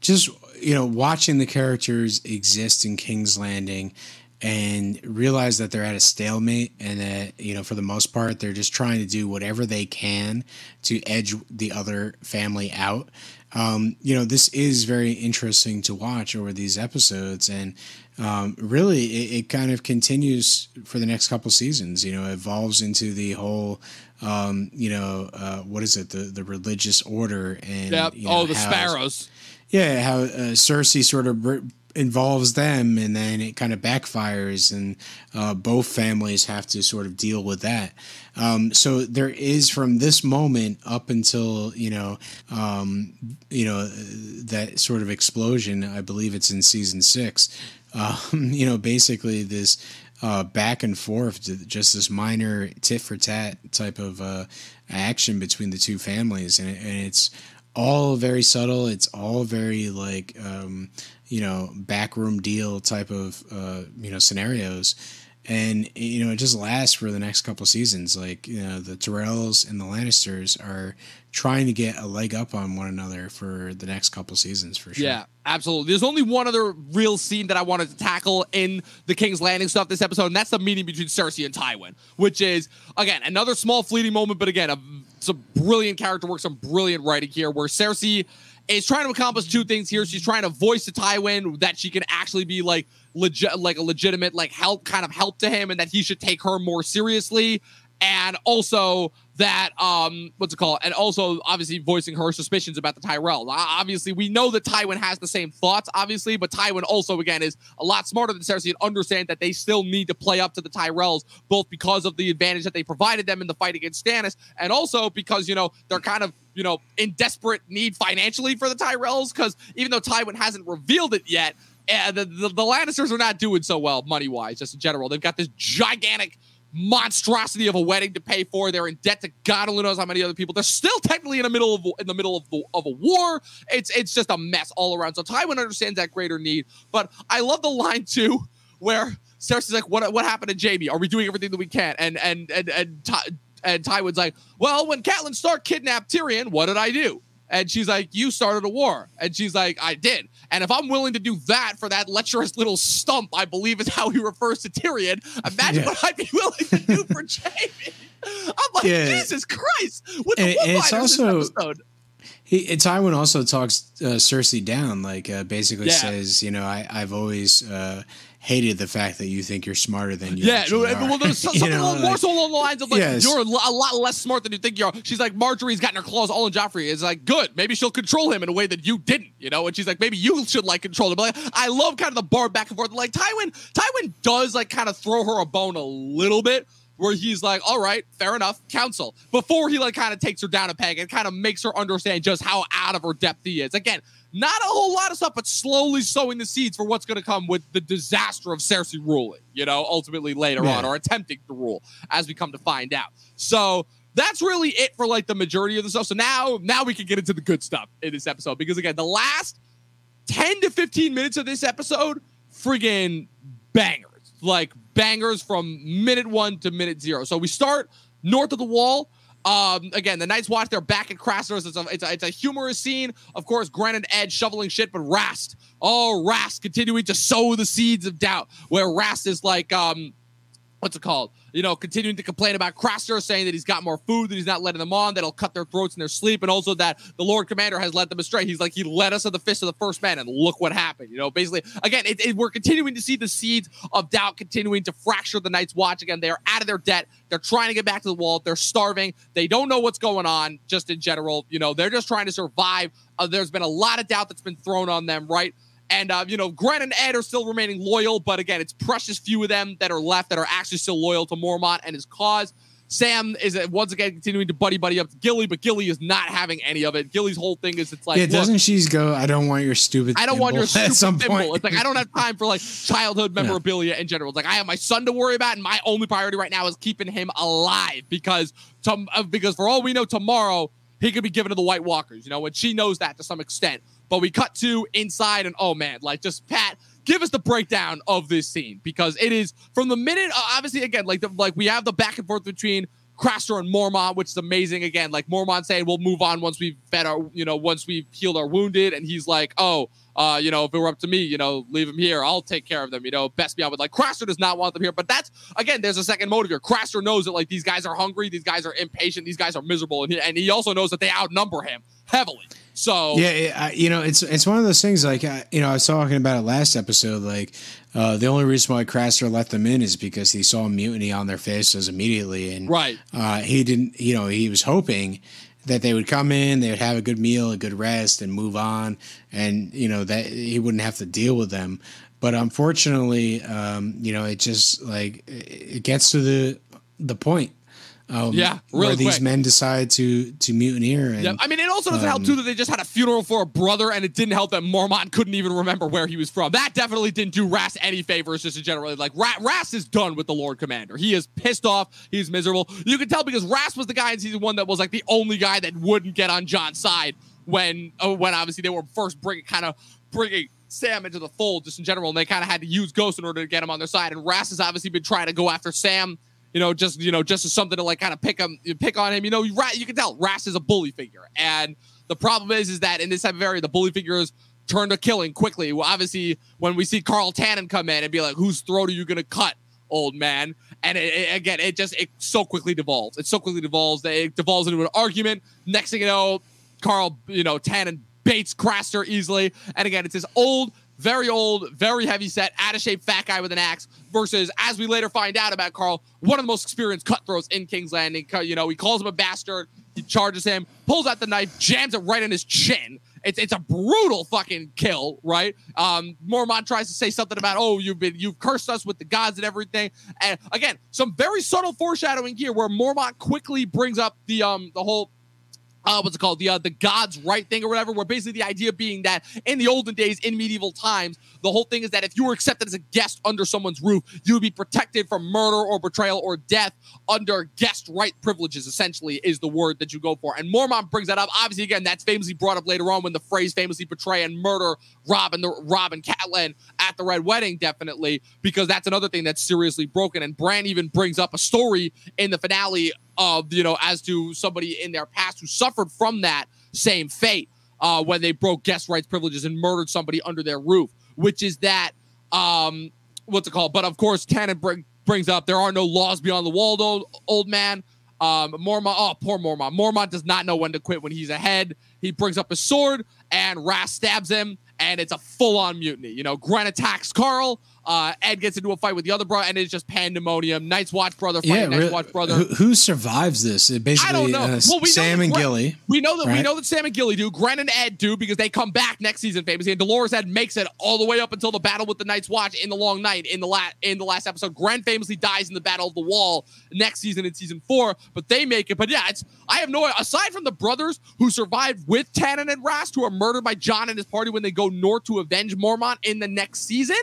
just you know watching the characters exist in King's Landing and realize that they're at a stalemate and that you know for the most part they're just trying to do whatever they can to edge the other family out um, you know this is very interesting to watch over these episodes and um, really it, it, kind of continues for the next couple seasons you know evolves into the whole um, you know uh, what is it the the religious order and yep. you know, oh the sparrows yeah, how uh, Cersei sort of involves them and then it kind of backfires and uh, both families have to sort of deal with that. Um, so there is from this moment up until you know um, you know that sort of explosion i believe it's in season six um, [laughs] you know basically this uh, back and forth just this minor tit for tat type of uh, action between the two families and, and it's all very subtle. It's all very like um, you know backroom deal type of uh, you know scenarios. And you know it just lasts for the next couple seasons. Like you know the Tyrells and the Lannisters are trying to get a leg up on one another for the next couple seasons for sure. Yeah absolutely. There's only one other real scene that I wanted to tackle in the King's Landing stuff this episode and that's the meeting between Cersei and Tywin which is again another small fleeting moment but again a, some brilliant character work some brilliant writing here where Cersei is trying to accomplish two things here. She's trying to voice to Tywin that she can actually be like legit, like a legitimate like help, kind of help to him, and that he should take her more seriously. And also that um what's it called and also obviously voicing her suspicions about the Tyrell. Obviously we know that Tywin has the same thoughts obviously but Tywin also again is a lot smarter than Cersei and understand that they still need to play up to the Tyrells both because of the advantage that they provided them in the fight against Stannis and also because you know they're kind of you know in desperate need financially for the Tyrells cuz even though Tywin hasn't revealed it yet uh, the, the, the Lannisters are not doing so well money wise just in general. They've got this gigantic monstrosity of a wedding to pay for. They're in debt to God only knows how many other people. They're still technically in the middle of in the middle of, the, of a war. It's it's just a mess all around. So Tywin understands that greater need. But I love the line too, where Cersei's like, "What what happened to Jaime? Are we doing everything that we can?" And and and and Ty, and Tywin's like, "Well, when Catelyn Stark kidnapped Tyrion, what did I do?" And she's like, You started a war. And she's like, I did. And if I'm willing to do that for that lecherous little stump, I believe is how he refers to Tyrion, imagine yeah. what I'd be [laughs] willing to do for Jaime. I'm like, yeah. Jesus Christ. With and, the and it's also, He, Tywin also talks uh, Cersei down, like uh, basically yeah. says, you know, I, I've always uh, hated the fact that you think you're smarter than you. Are. Yeah, well, there's [laughs] something you know, more like, so along the lines of like yes. you're a lot less smart than you think you are. She's like Margaery's gotten her claws all in Joffrey. It's like good, maybe she'll control him in a way that you didn't, you know. And she's like, maybe you should like control him. But like, I love kind of the bar back and forth. Like Tywin, Tywin does like kind of throw her a bone a little bit where he's like, all right, fair enough, council. Before he like kind of takes her down a peg and kind of makes her understand just how out of her depth he is. Again, not a whole lot of stuff, but slowly sowing the seeds for what's going to come with the disaster of Cersei ruling, you know, ultimately later Yeah. on, or attempting to rule, as we come to find out. So that's really it for like the majority of the stuff. So now, now we can get into the good stuff in this episode because again, the last 10 to 15 minutes of this episode, friggin' bangers. Like bangers from minute one to minute zero. So we start north of the wall. Um, again, the Night's Watch, they're back at Craster's. It's a, it's, a, it's a humorous scene. Of course, Grant and Ed shoveling shit, but Rast, oh, Rast continuing to sow the seeds of doubt, where Rast is like, um, what's it called? You know, continuing to complain about Craster, saying that he's got more food, that he's not letting them on, that he'll cut their throats in their sleep, and also that the Lord Commander has led them astray. He's like, he led us to the fist of the first man, and look what happened. You know, basically, again, it, it- we're continuing to see the seeds of doubt continuing to fracture the Night's Watch. Again, they are out of their debt. They're trying to get back to the wall. They're starving. They don't know what's going on, just in general. You know, they're just trying to survive. Uh, there's been a lot of doubt that's been thrown on them, right? And uh, you know, Grenn and Ed are still remaining loyal, but again, it's precious few of them that are left that are actually still loyal to Mormont and his cause. Sam is uh, once again continuing to buddy buddy up to Gilly, but Gilly is not having any of it. Gilly's whole thing is it's like, yeah, doesn't she go? I don't want your stupid. I don't want your [laughs] stupid at some thimble. point. It's like I don't have time for like [laughs] childhood memorabilia in general. It's like I have my son to worry about, and my only priority right now is keeping him alive because to, uh, because for all we know, tomorrow he could be given to the White Walkers. You know, and she knows that to some extent. But we cut to inside, and oh man, like just Pat. Give us the breakdown of this scene because it is from the minute, uh, obviously, again, like the like we have the back and forth between Craster and Mormont, which is amazing. Again, like Mormont saying we'll move on once we've fed our, you know, once we've healed our wounded, and he's like, oh, uh, you know, if it were up to me, you know, leave them here. I'll take care of them. You know, best me out with like Craster does not want them here, but that's again, there's a second motive here. Craster knows that like these guys are hungry, these guys are impatient, these guys are miserable, and he, and he also knows that they outnumber him heavily. So Yeah, it, I, you know, it's it's one of those things. Like, I, you know, I was talking about it last episode. Like, uh, the only reason why Craster let them in is because he saw mutiny on their faces immediately, and right, uh, he didn't. You know, he was hoping that they would come in, they would have a good meal, a good rest, and move on, and you know that he wouldn't have to deal with them. But unfortunately, um, you know, it just like it gets to the the point. Um, Yeah, where these quick. men decide to to mutineer, and Yeah, I mean, it also doesn't help too that they just had a funeral for a brother, and it didn't help that Mormont couldn't even remember where he was from. That definitely didn't do Rast any favors, just in general. Like Ra- Rast is done with the Lord Commander. He is pissed off. He's miserable. You can tell because Rast was the guy in season one that was like the only guy that wouldn't get on Jon's side when, uh, when obviously they were first bringing kind of bringing. Sam into the fold, just in general, and they kind of had to use Ghost in order to get him on their side. And Rast has obviously been trying to go after Sam you know, just you know, just as something to like kind of pick him, pick on him. You know, you, you can tell Rast is a bully figure, and the problem is, is that in this type of area, the bully figures turn to killing quickly. Well, obviously, when we see Karl Tannen come in and be like, "Whose throat are you gonna cut?" old man and it, it- again it just it so quickly devolves it so quickly devolves that it devolves into an argument next thing you know carl you know tannen baits craster easily and again it's this old very old, very heavy set, out of shape fat guy with an axe versus, as we later find out about Karl, one of the most experienced cutthroats in King's Landing. You know, he calls him a bastard. He charges him, pulls out the knife, jams it right in his chin. It's it's a brutal fucking kill, right? Um, Mormont tries to say something about, oh, you've been you've cursed us with the gods and everything. And again, some very subtle foreshadowing here where Mormont quickly brings up the um the whole uh, what's it called? The uh, the God's right thing or whatever. Where basically the idea being that in the olden days, in medieval times, the whole thing is that if you were accepted as a guest under someone's roof, you would be protected from murder or betrayal or death under guest right privileges. Essentially, is the word that you go for. And Mormont brings that up. Obviously, again, that's famously brought up later on when the phrase famously betray and murder Robb and the Robb and Catelyn at the Red Wedding, definitely because that's another thing that's seriously broken. And Bran even brings up a story in the finale of you know as to somebody in their past who suffered from that same fate uh, when they broke guest rights privileges and murdered somebody under their roof, which is that um, what's it called? But of course, Tannen bring, brings up there are no laws beyond the wall, old, old man. Um, Mormont, oh, poor Mormont. Mormont does not know when to quit when he's ahead. He brings up his sword, and Rast stabs him, and it's a full on mutiny. You know, Grenn attacks Karl. Uh, Ed gets into a fight with the other brother, and it's just pandemonium. Night's Watch brother fighting yeah, Night's Watch brother. Who, who, survives this? It basically, I don't know. Uh, well, we Sam know and Gilly. We know that right? we know that Sam and Gilly do. Grenn and Ed do because they come back next season famously. And Dolorous Ed makes it all the way up until the battle with the Night's Watch in the Long Night in the last in the last episode. Grenn famously dies in the Battle of the Wall next season in season four, but they make it. But yeah, it's I have no aside from the brothers who survived with Tannen and Rast, who are murdered by Jon and his party when they go north to avenge Mormont in the next season.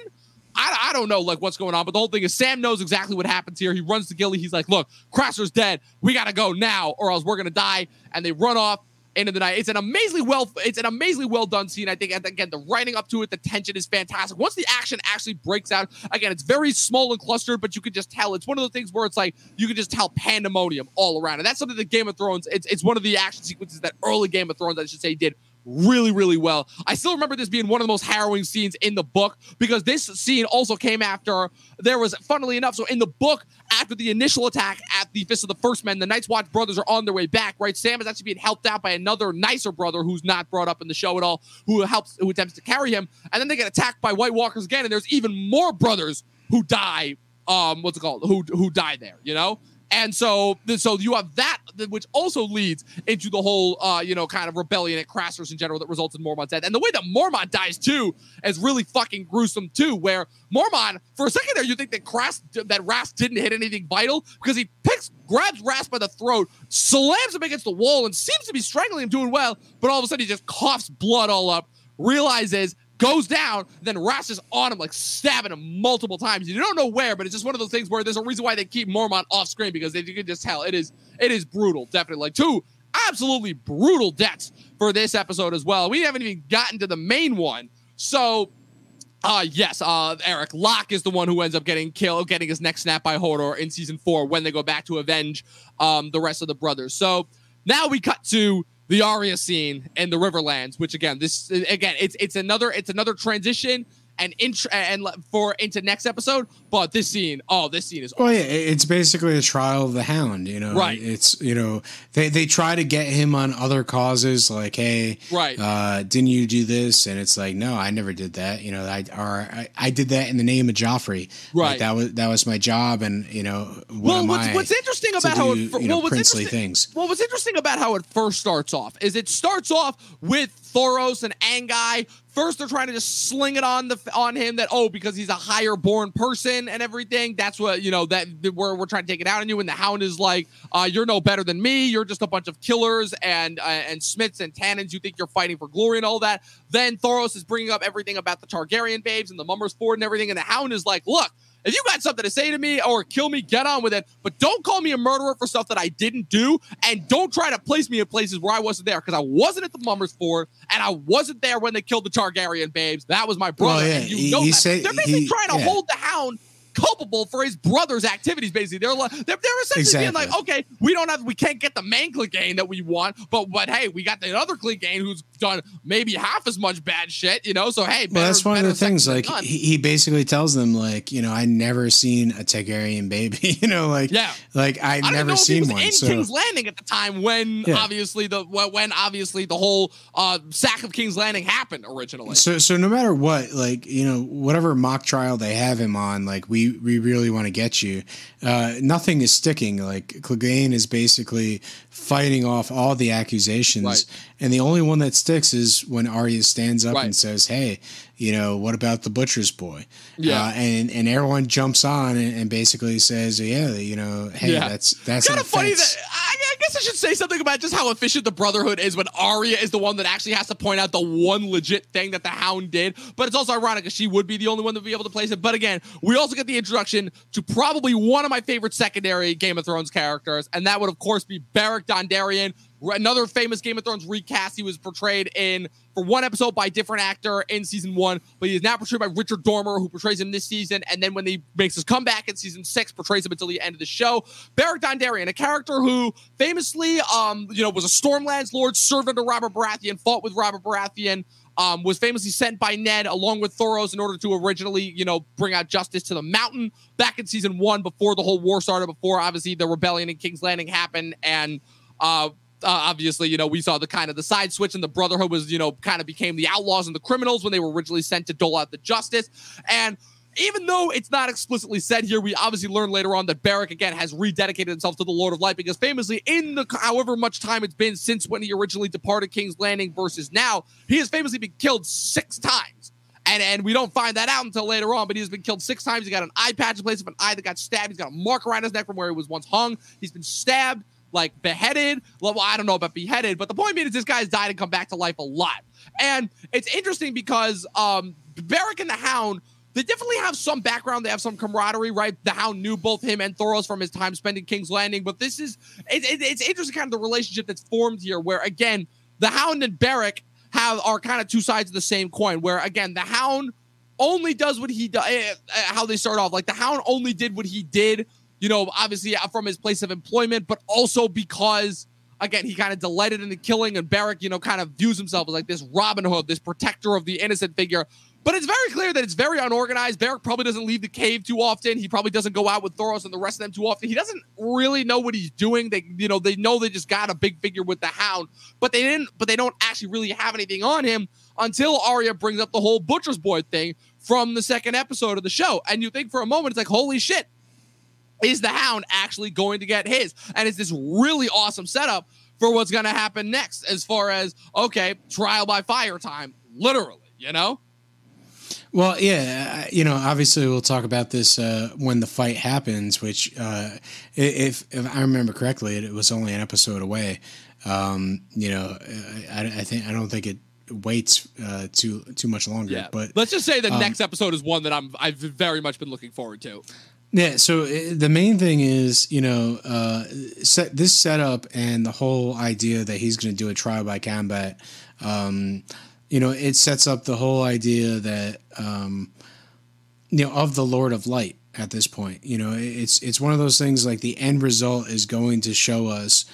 I, I don't know like what's going on, but the whole thing is Sam knows exactly what happens here. He runs to Gilly. He's like, "Look, Craster's dead. We gotta go now, or else we're gonna die." And they run off into the night. It's an amazingly well, it's an amazingly well done scene. I think, and again, the writing up to it, the tension is fantastic. Once the action actually breaks out, again, it's very small and clustered, but you can just tell. It's one of those things where it's like you can just tell pandemonium all around, and that's something that Game of Thrones. It's it's one of the action sequences that early Game of Thrones, I should say, did really, really well. I still remember this being one of the most harrowing scenes in the book because this scene also came after there was, funnily enough, so in the book, after the initial attack at the Fist of the First Men, the Night's Watch brothers are on their way back, right? Sam is actually being helped out by another nicer brother who's not brought up in the show at all, who helps, who attempts to carry him. And then they get attacked by White Walkers again, and there's even more brothers who die. Um, what's it called? Who who die there? You know, and so, so you have that, which also leads into the whole, uh, you know, kind of rebellion at Craster's in general that results in Mormont's death. And the way that Mormont dies too is really fucking gruesome too. Where Mormont, for a second there, you think that Crast, that Rast didn't hit anything vital because he picks, grabs Rast by the throat, slams him against the wall, and seems to be strangling him, doing well. But all of a sudden, he just coughs blood all up. Realizes goes down, then Rast is on him, like stabbing him multiple times. You don't know where, but it's just one of those things where there's a reason why they keep Mormont off screen because they, you can just tell it is it is brutal, definitely. Like two absolutely brutal deaths for this episode as well. We haven't even gotten to the main one. So uh yes, uh Eric Locke is the one who ends up getting killed, getting his neck snapped by Hodor in season four when they go back to avenge um the rest of the brothers. So now we cut to the Arya scene and the Riverlands, which again, this again, it's it's another it's another transition and intro and for into next episode. But this scene, oh, this scene is. Awesome. Well, yeah, it's basically a trial of the Hound. You know, right? It's you know they they try to get him on other causes, like, hey, right? Uh, didn't you do this? And it's like, no, I never did that. You know, I or I, I did that in the name of Joffrey. Right. Like, that was that was my job, and you know, what well, what's, what's interesting about do, how it, you know, well, princely things. Well, what's interesting about how it first starts off is it starts off with Thoros and Anguy First, they're trying to just sling it on the on him that oh because he's a higher born person and everything. That's what you know that we're we're trying to take it out on you. And the Hound is like, uh, you're no better than me. You're just a bunch of killers and uh, and Smiths and Tannens. You think you're fighting for glory and all that. Then Thoros is bringing up everything about the Targaryen babes and the Mummer's Ford and everything. And the Hound is like, look, if you got something to say to me or kill me, get on with it. But don't call me a murderer for stuff that I didn't do. And don't try to place me in places where I wasn't there because I wasn't at the Mummers Ford and I wasn't there when they killed the Targaryen babes. That was my brother. Well, yeah. and you he, know he that. Said, They're basically he, trying to yeah. hold the hound culpable for his brother's activities. Basically, they're like, they're, they're essentially exactly. being like, okay, we don't have, we can't get the main Clegane that we want, but but hey, we got the other Clegane who's done maybe half as much bad shit, you know. So hey, better, well, that's one of the things. Like he, he, basically tells them, like, you know, I never seen a Targaryen baby, [laughs] you know, like yeah, like I, I never seen one. In so. King's Landing at the time when yeah. obviously the when obviously the whole uh, sack of King's Landing happened originally. So so no matter what, like you know, whatever mock trial they have him on, like we we really want to get you. Uh, nothing is sticking. Like Clegane is basically fighting off all the accusations, right. and the only one that sticks is when Arya stands up right. and says, "Hey, you know, what about the butcher's boy?" Yeah, uh, and and everyone jumps on and, and, basically says, "Yeah, you know, hey, yeah. that's that's kind of funny that I, I, guess I should say something about just how efficient the Brotherhood is when Arya is the one that actually has to point out the one legit thing that the Hound did. But it's also ironic because she would be the only one to be able to place it. But again, we also get the introduction to probably one of my favorite secondary Game of Thrones characters, and that would of course be Beric Dondarrion, another famous Game of Thrones recast. He was portrayed in for one episode by a different actor in season one, but he is now portrayed by Richard Dormer, who portrays him this season. And then when he makes his comeback in season six, portrays him until the end of the show. Beric Dondarrion, a character who famously, um, you know, was a Stormlands Lord, served under Robert Baratheon, fought with Robert Baratheon. Um, was famously sent by Ned along with Thoros in order to originally, you know, bring out justice to the mountain back in season one before the whole war started, before obviously the rebellion in King's Landing happened. And uh, Uh, obviously, you know, we saw the kind of the side switch, and the Brotherhood was, you know, kind of became the outlaws and the criminals when they were originally sent to dole out the justice. And even though it's not explicitly said here, we obviously learn later on that Beric again has rededicated himself to the Lord of Light because famously, in the however much time it's been since when he originally departed King's Landing versus now, he has famously been killed six times. And, and we don't find that out until later on, but he's been killed six times. He got an eye patch in place of an eye that got stabbed. He's got a mark around his neck from where he was once hung. He's been stabbed, like beheaded. Well, I don't know about beheaded, but the point being is this guy's died and come back to life a lot. And it's interesting because um, Beric and the Hound they definitely have some background. They have some camaraderie, right? The Hound knew both him and Thoros from his time spent in King's Landing. But this is it, it, it's interesting, kind of the relationship that's formed here, where again the Hound and Beric have are kind of two sides of the same coin. Where again the Hound only does what he does. Eh, eh, how they start off, like the Hound only did what he did, you know, obviously from his place of employment, but also because again, he kind of delighted in the killing, and Beric, you know, kind of views himself as like this Robin Hood, this protector of the innocent figure. But it's very clear that it's very unorganized. Beric probably doesn't leave the cave too often. He probably doesn't go out with Thoros and the rest of them too often. He doesn't really know what he's doing. They, you know, they know they just got a big figure with the Hound, but they didn't. But they don't actually really have anything on him until Arya brings up the whole Butcher's Boy thing from the second episode of the show. And you think for a moment, it's like, holy shit, is the Hound actually going to get his? And it's this really awesome setup for what's going to happen next, as far as okay, trial by fire time, literally, you know. Well, yeah, you know, obviously we'll talk about this uh, when the fight happens. Which, uh, if if I remember correctly, it, was only an episode away. Um, you know, I, I, think I don't think it waits uh, too too much longer. Yeah. But let's just say the um, next episode is one that I'm I've very much been looking forward to. Yeah. So uh, the main thing is, you know, uh, set this setup and the whole idea that he's going to do a trial by combat. Um, you know, it sets up the whole idea that um, you know of the Lord of Light at this point. You know, it's it's one of those things like the end result is going to show us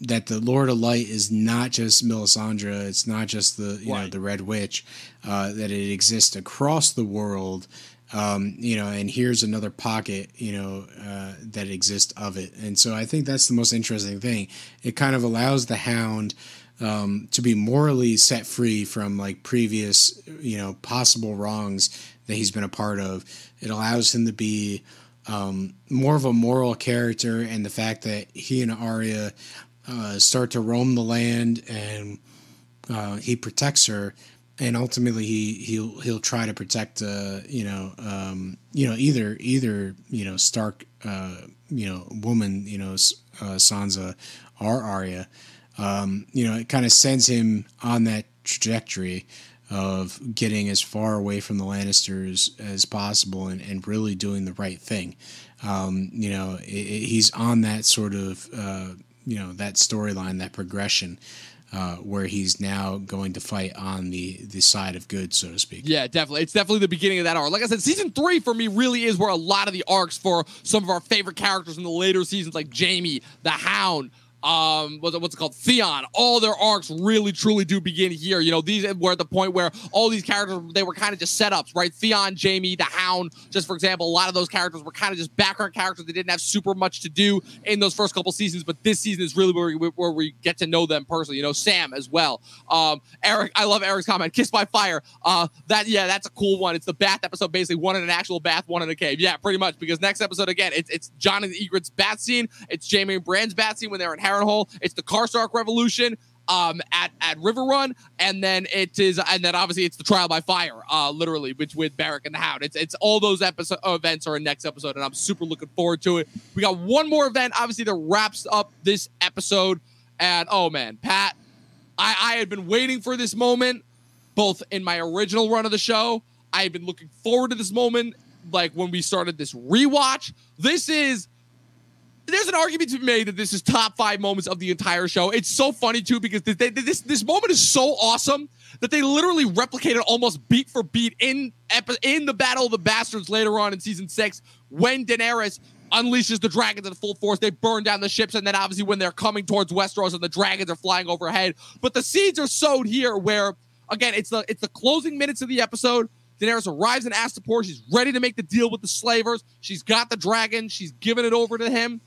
that the Lord of Light is not just Melisandre, it's not just the you right. know the Red Witch, uh, that it exists across the world. Um, you know, and here's another pocket, you know, uh, that exists of it, and so I think that's the most interesting thing. It kind of allows the Hound um, to be morally set free from like previous, you know, possible wrongs that he's been a part of. It allows him to be um, more of a moral character, and the fact that he and Arya uh, start to roam the land and uh, he protects her, and ultimately he he'll he'll try to protect uh, you know um, you know either either you know Stark uh, you know woman you know uh, Sansa or Arya um, you know, it kind of sends him on that trajectory of getting as far away from the Lannisters as possible and, and really doing the right thing. Um, you know, it, it, he's on that sort of, uh, you know, that storyline, that progression. Uh, where he's now going to fight on the the side of good, so to speak. Yeah, definitely. It's definitely the beginning of that arc. Like I said, season three for me really is where a lot of the arcs for some of our favorite characters in the later seasons, like Jaime, the Hound, um what's it, what's it called? Theon. All their arcs really truly do begin here. You know these were at the point where all these characters they were kind of just setups right? Theon jaime the hound just for example a lot of those characters were kind of just background characters they didn't have super much to do in those first couple seasons but this season is really where we, where we get to know them personally you know sam as well. Um eric i love eric's comment kiss by fire. Uh that yeah that's a cool one. It's the bath episode basically one in an actual bath one in a cave. Yeah pretty much because next episode again it's it's jon and Ygritte's bath scene. It's jaime and bran's bath scene when they're in Harrenhal. It's the Karstark Revolution um, at at Riverrun, and then it is, and then obviously it's the Trial by Fire, uh, literally, which with Beric and the Hound. It's it's all those episode events are in next episode, and I'm super looking forward to it. We got one more event, obviously, that wraps up this episode, and oh man, Pat, I I had been waiting for this moment, both in my original run of the show. I had been looking forward to this moment, like when we started this rewatch. This is there's an argument to be made that this is top five moments of the entire show. It's so funny too because this this, this moment is so awesome that they literally replicated almost beat for beat in in the Battle of the Bastards later on in season six when Daenerys unleashes the dragons in full force. They burn down the ships, and then obviously when they're coming towards Westeros and the dragons are flying overhead. But the seeds are sowed here, where again it's the it's the closing minutes of the episode. Daenerys arrives in Astapor. She's ready to make the deal with the slavers. She's got the dragon. She's giving it over to him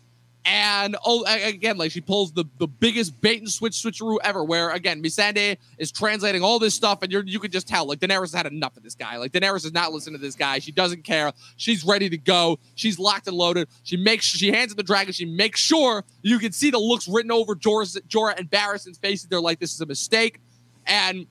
And oh, again, like she pulls the, the biggest bait and switch switcheroo ever. Where again, Missandei is translating all this stuff, and you you could just tell like Daenerys has had enough of this guy. Like Daenerys is not listening to this guy. She doesn't care. She's ready to go. She's locked and loaded. She makes she hands it the dragon. She makes sure you can see the looks written over Jorah, Jorah and Barristan's faces. They're like, this is a mistake, and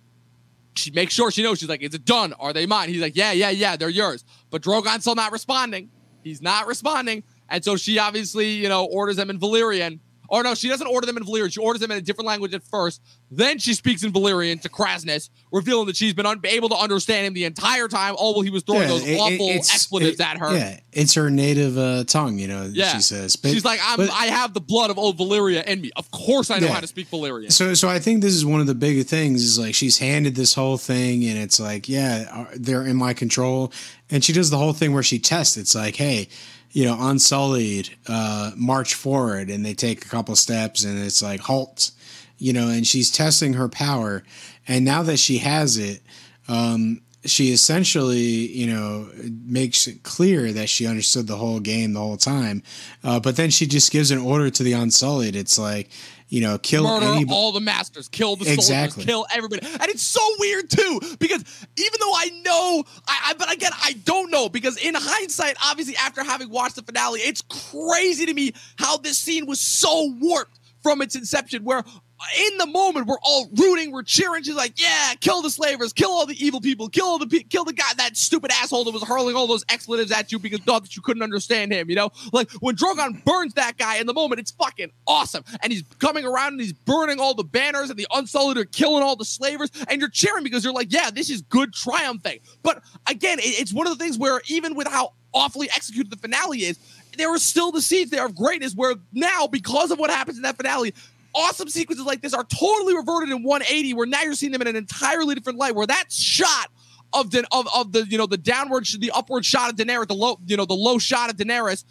she makes sure she knows. She's like, is it done? Are they mine? He's like, yeah, yeah, yeah, they're yours. But Drogon's still not responding. He's not responding. And so she obviously, you know, orders them in Valyrian. Or no, she doesn't order them in Valyrian. She orders them in a different language at first. Then she speaks in Valyrian to Kraznys, revealing that she's been unable to understand him the entire time, all while he was throwing yeah, those it, awful expletives it, at her. Yeah, it's her native uh, tongue, you know. Yeah. she says. But, she's like, but, i have the blood of old Valyria in me. Of course, I know yeah. how to speak Valyrian. So, so I think this is one of the big things. Is like she's handed this whole thing, and it's like, yeah, they're in my control, and she does the whole thing where she tests. It's like, hey you know, unsullied, uh, march forward, and they take a couple steps, and it's like halt, you know, and she's testing her power, and now that she has it, um, she essentially, you know, makes it clear that she understood the whole game the whole time, uh, but then she just gives an order to the unsullied. It's like, you know, kill murder anybody. all the masters, kill the soldiers, kill everybody. And it's so weird too, because even though I know, I, I, but again, I don't know because in hindsight, obviously after having watched the finale, it's crazy to me how this scene was so warped from its inception, where in the moment we're all rooting, we're cheering. She's like, "Yeah, kill the slavers, kill all the evil people, kill all the pe- kill the guy, that stupid asshole that was hurling all those expletives at you because thought that you couldn't understand him." You know, like when Drogon burns that guy in the moment, it's fucking awesome, and he's coming around and he's burning all the banners, and the Unsullied are killing all the slavers, and you're cheering because you're like, "Yeah, this is good triumphing." But again, it, it's one of the things where even with how awfully executed the finale is, there are still the seeds there of greatness where now, because of what happens in that finale, awesome sequences like this are totally reverted in 180 where now you're seeing them in an entirely different light where that shot of the of, of the you know the downward the upward shot of Daenerys the low you know the low shot of Daenerys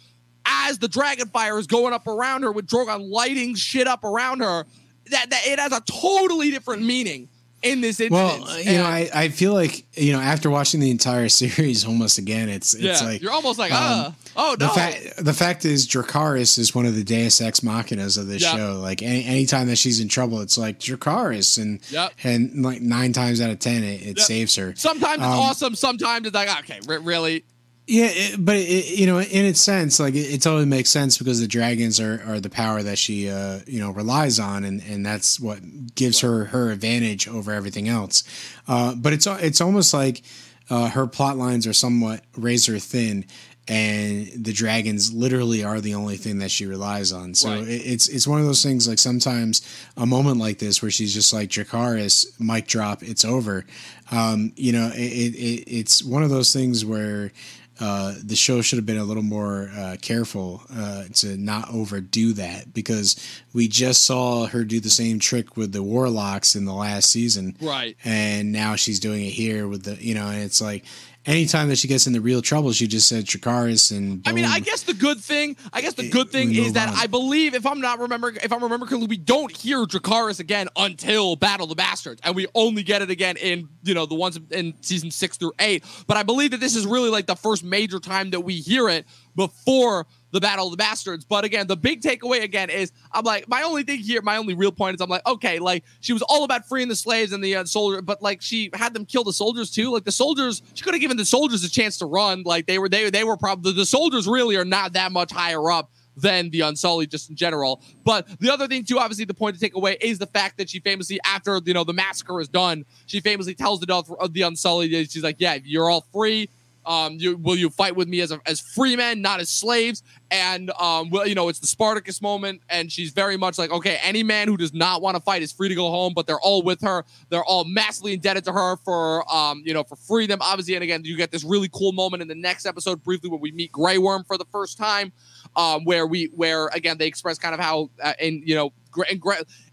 as the dragon fire is going up around her with Drogon lighting shit up around her that, that it has a totally different meaning in this instance. Well, you know, I, I feel like you know after watching the entire [laughs] series almost again, it's it's yeah, like you're almost like um, oh no. The fact the fact is Dracarys is one of the Deus Ex Machinas of this yep. show. Like any anytime that she's in trouble, it's like Dracarys, and yep. and like nine times out of ten, it, it yep. saves her. Sometimes it's um, awesome. Sometimes it's like okay, really yeah, it, but it, you know, in its sense, like it, it, totally makes sense because the dragons are, are the power that she, uh, you know, relies on, and, and that's what gives her her advantage over everything else. Uh, but it's it's almost like uh, her plot lines are somewhat razor thin, and the dragons literally are the only thing that she relies on. So right. it's it's one of those things. Like sometimes a moment like this where she's just like Dracarys, mic drop, it's over. Um, you know, it, it, it's one of those things where uh, the show should have been a little more uh, careful uh, to not overdo that because we just saw her do the same trick with the warlocks in the last season, right? And now she's doing it here with the you know, and it's like anytime that she gets into real trouble, she just said Dracarys and. Boom. I mean, I guess the good thing, I guess the good thing is that on. I believe, if I'm not remembering, if I'm remembering correctly, we don't hear Dracarys again until Battle of the Bastards, and we only get it again in you know the ones in season six through eight. But I believe that this is really like the first major time that we hear it before the Battle of the Bastards. But again, the big takeaway again is I'm like, my only thing here, my only real point is I'm like, okay, like she was all about freeing the slaves and the uh, soldier, but like she had them kill the soldiers too. Like the soldiers, she could have given the soldiers a chance to run. Like they were, they, they were probably, the soldiers really are not that much higher up than the Unsullied just in general. But the other thing too, obviously, the point to take away is the fact that she famously, after you know the massacre is done, she famously tells the of the Unsullied, she's like, "Yeah, you're all free. Um, you, will you fight with me as a, as free men, not as slaves? And um, well, you know, it's the Spartacus moment, and she's very much like, okay, any man who does not want to fight is free to go home, but they're all with her. They're all massively indebted to her for, um, you know, for freedom, obviously. And again, you get this really cool moment in the next episode, briefly, when we meet Grey Worm for the first time, um, where we, where again, they express kind of how, uh, in you know, in,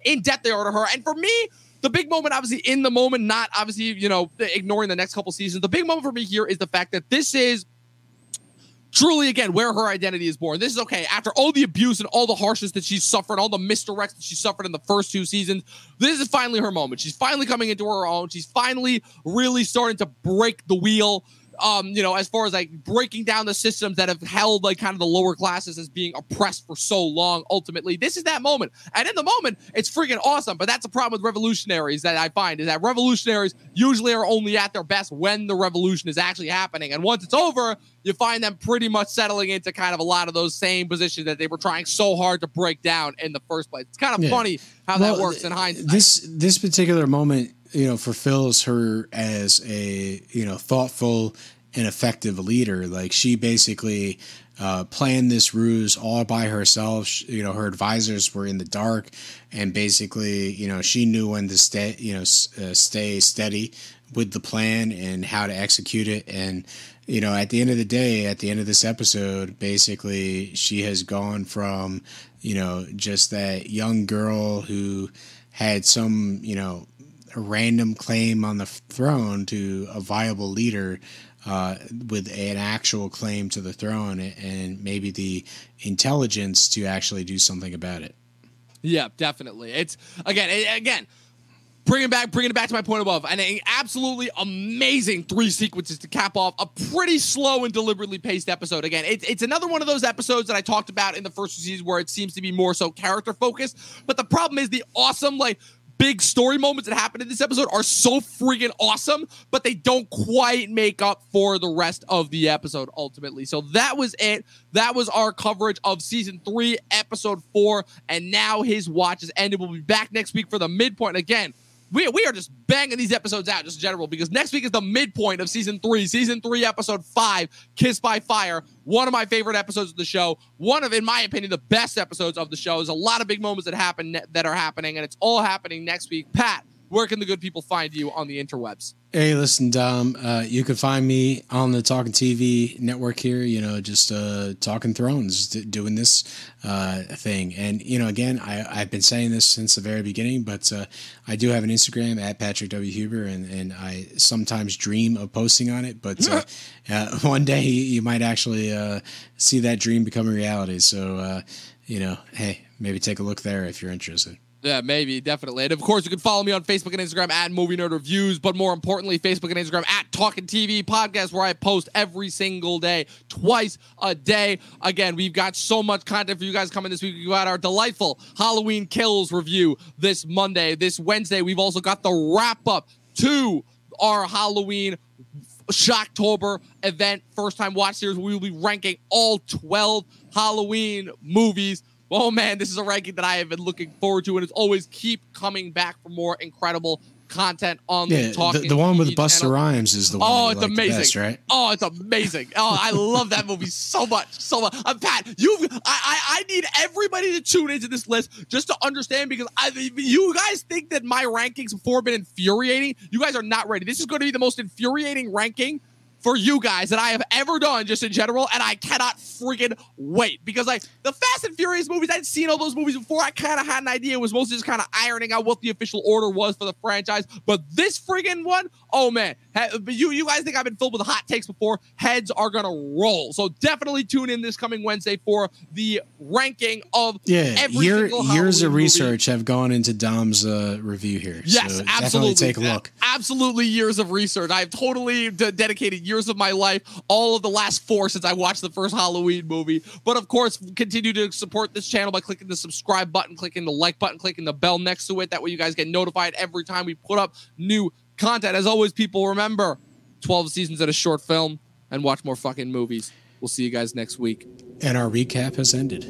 in debt they are to her. And for me, the big moment, obviously, in the moment, not obviously, you know, ignoring the next couple seasons. The big moment for me here is the fact that this is truly again where her identity is born. This is okay after all the abuse and all the harshness that she's suffered, all the misdirects that she suffered in the first two seasons. This is finally her moment. She's finally coming into her own. She's finally really starting to break the wheel um, you know, as far as like breaking down the systems that have held like kind of the lower classes as being oppressed for so long. Ultimately, this is that moment, and in the moment, it's freaking awesome. But that's a problem with revolutionaries that I find is that revolutionaries usually are only at their best when the revolution is actually happening, and once it's over, you find them pretty much settling into kind of a lot of those same positions that they were trying so hard to break down in the first place. It's kind of yeah. funny how well, that works in hindsight. This this particular moment you know, fulfills her as a, you know, thoughtful and effective leader. Like she basically uh, planned this ruse all by herself. She, you know, her advisors were in the dark, and basically, you know, she knew when to stay, you know, uh, stay steady with the plan and how to execute it. And you know, at the end of the day, at the end of this episode, basically, she has gone from, you know, just that young girl who had some, you know, a random claim on the throne to a viable leader uh, with an actual claim to the throne and maybe the intelligence to actually do something about it. Yeah, definitely. It's again, again, bringing back, bringing it back to my point above, and an absolutely amazing three sequences to cap off a pretty slow and deliberately paced episode. Again, it's it's another one of those episodes that I talked about in the first season where it seems to be more so character focused. But the problem is the awesome like big story moments that happen in this episode are so freaking awesome, but they don't quite make up for the rest of the episode ultimately. So that was it. That was our coverage of season three, episode four. And now his watch is ended. We'll be back next week for the midpoint. Again, we, we are just banging these episodes out just in general because next week is the midpoint of season three. Season three episode five kiss by fire one of my favorite episodes of the show. One of in my opinion the best episodes of the show. There's a lot of big moments that happen that are happening and it's all happening next week. Pat where can the good people find you on the interwebs? Hey, listen, Dom. Uh, you can find me on the Talking TV network here. You know, just uh, talking Thrones, d- doing this uh, thing. And you know, again, I, I've been saying this since the very beginning, but uh, I do have an Instagram at Patrick W Huber, and, and I sometimes dream of posting on it. But uh, [laughs] uh, one day you might actually see that dream become a reality. So, you know, hey, maybe take a look there if you're interested. Yeah, maybe, definitely. And of course, you can follow me on Facebook and Instagram at Movie Nerd Reviews, but more importantly, Facebook and Instagram at Talking TV Podcast, where I post every single day, twice a day. Again, we've got so much content for you guys coming this week. We've got our delightful Halloween Kills review this Monday. This Wednesday, we've also got the wrap up to our Halloween Shocktober event, first time watch series. We will be ranking all 12 Halloween movies Oh man, this is a ranking that I have been looking forward to, and it's always keep coming back for more incredible content on yeah, the talking. The, the one with Busta Rhymes is the one. Oh, it's like amazing, best, right? Oh, it's amazing. Oh, I love that movie so much, so much. I'm uh, Pat. You, I, I, I need everybody to tune into this list just to understand because I, you guys think that my rankings before have been infuriating. You guys are not ready. This is going to be the most infuriating ranking for you guys that I have ever done just in general, and I cannot freaking wait because like the Fast and Furious movies, I'd seen all those movies before. I kind of had an idea. It was mostly just kind of ironing out what the official order was for the franchise, but this friggin' one, oh man, you you guys think I've been filled with hot takes before? Heads are gonna roll. So definitely tune in this coming Wednesday for the ranking of yeah. Year, years of research movie. have gone into Dom's uh, review here. Yes, so absolutely. Take a look. Absolutely, years of research. I've totally d- dedicated years of my life, all of the last four since I watched the first Halloween movie. But of course, continue to support this channel by clicking the subscribe button, clicking the like button, clicking the bell next to it. That way, you guys get notified every time we put up new content. As always, people remember 12 seasons at a short film and watch more fucking movies. We'll see you guys next week. And our recap has ended.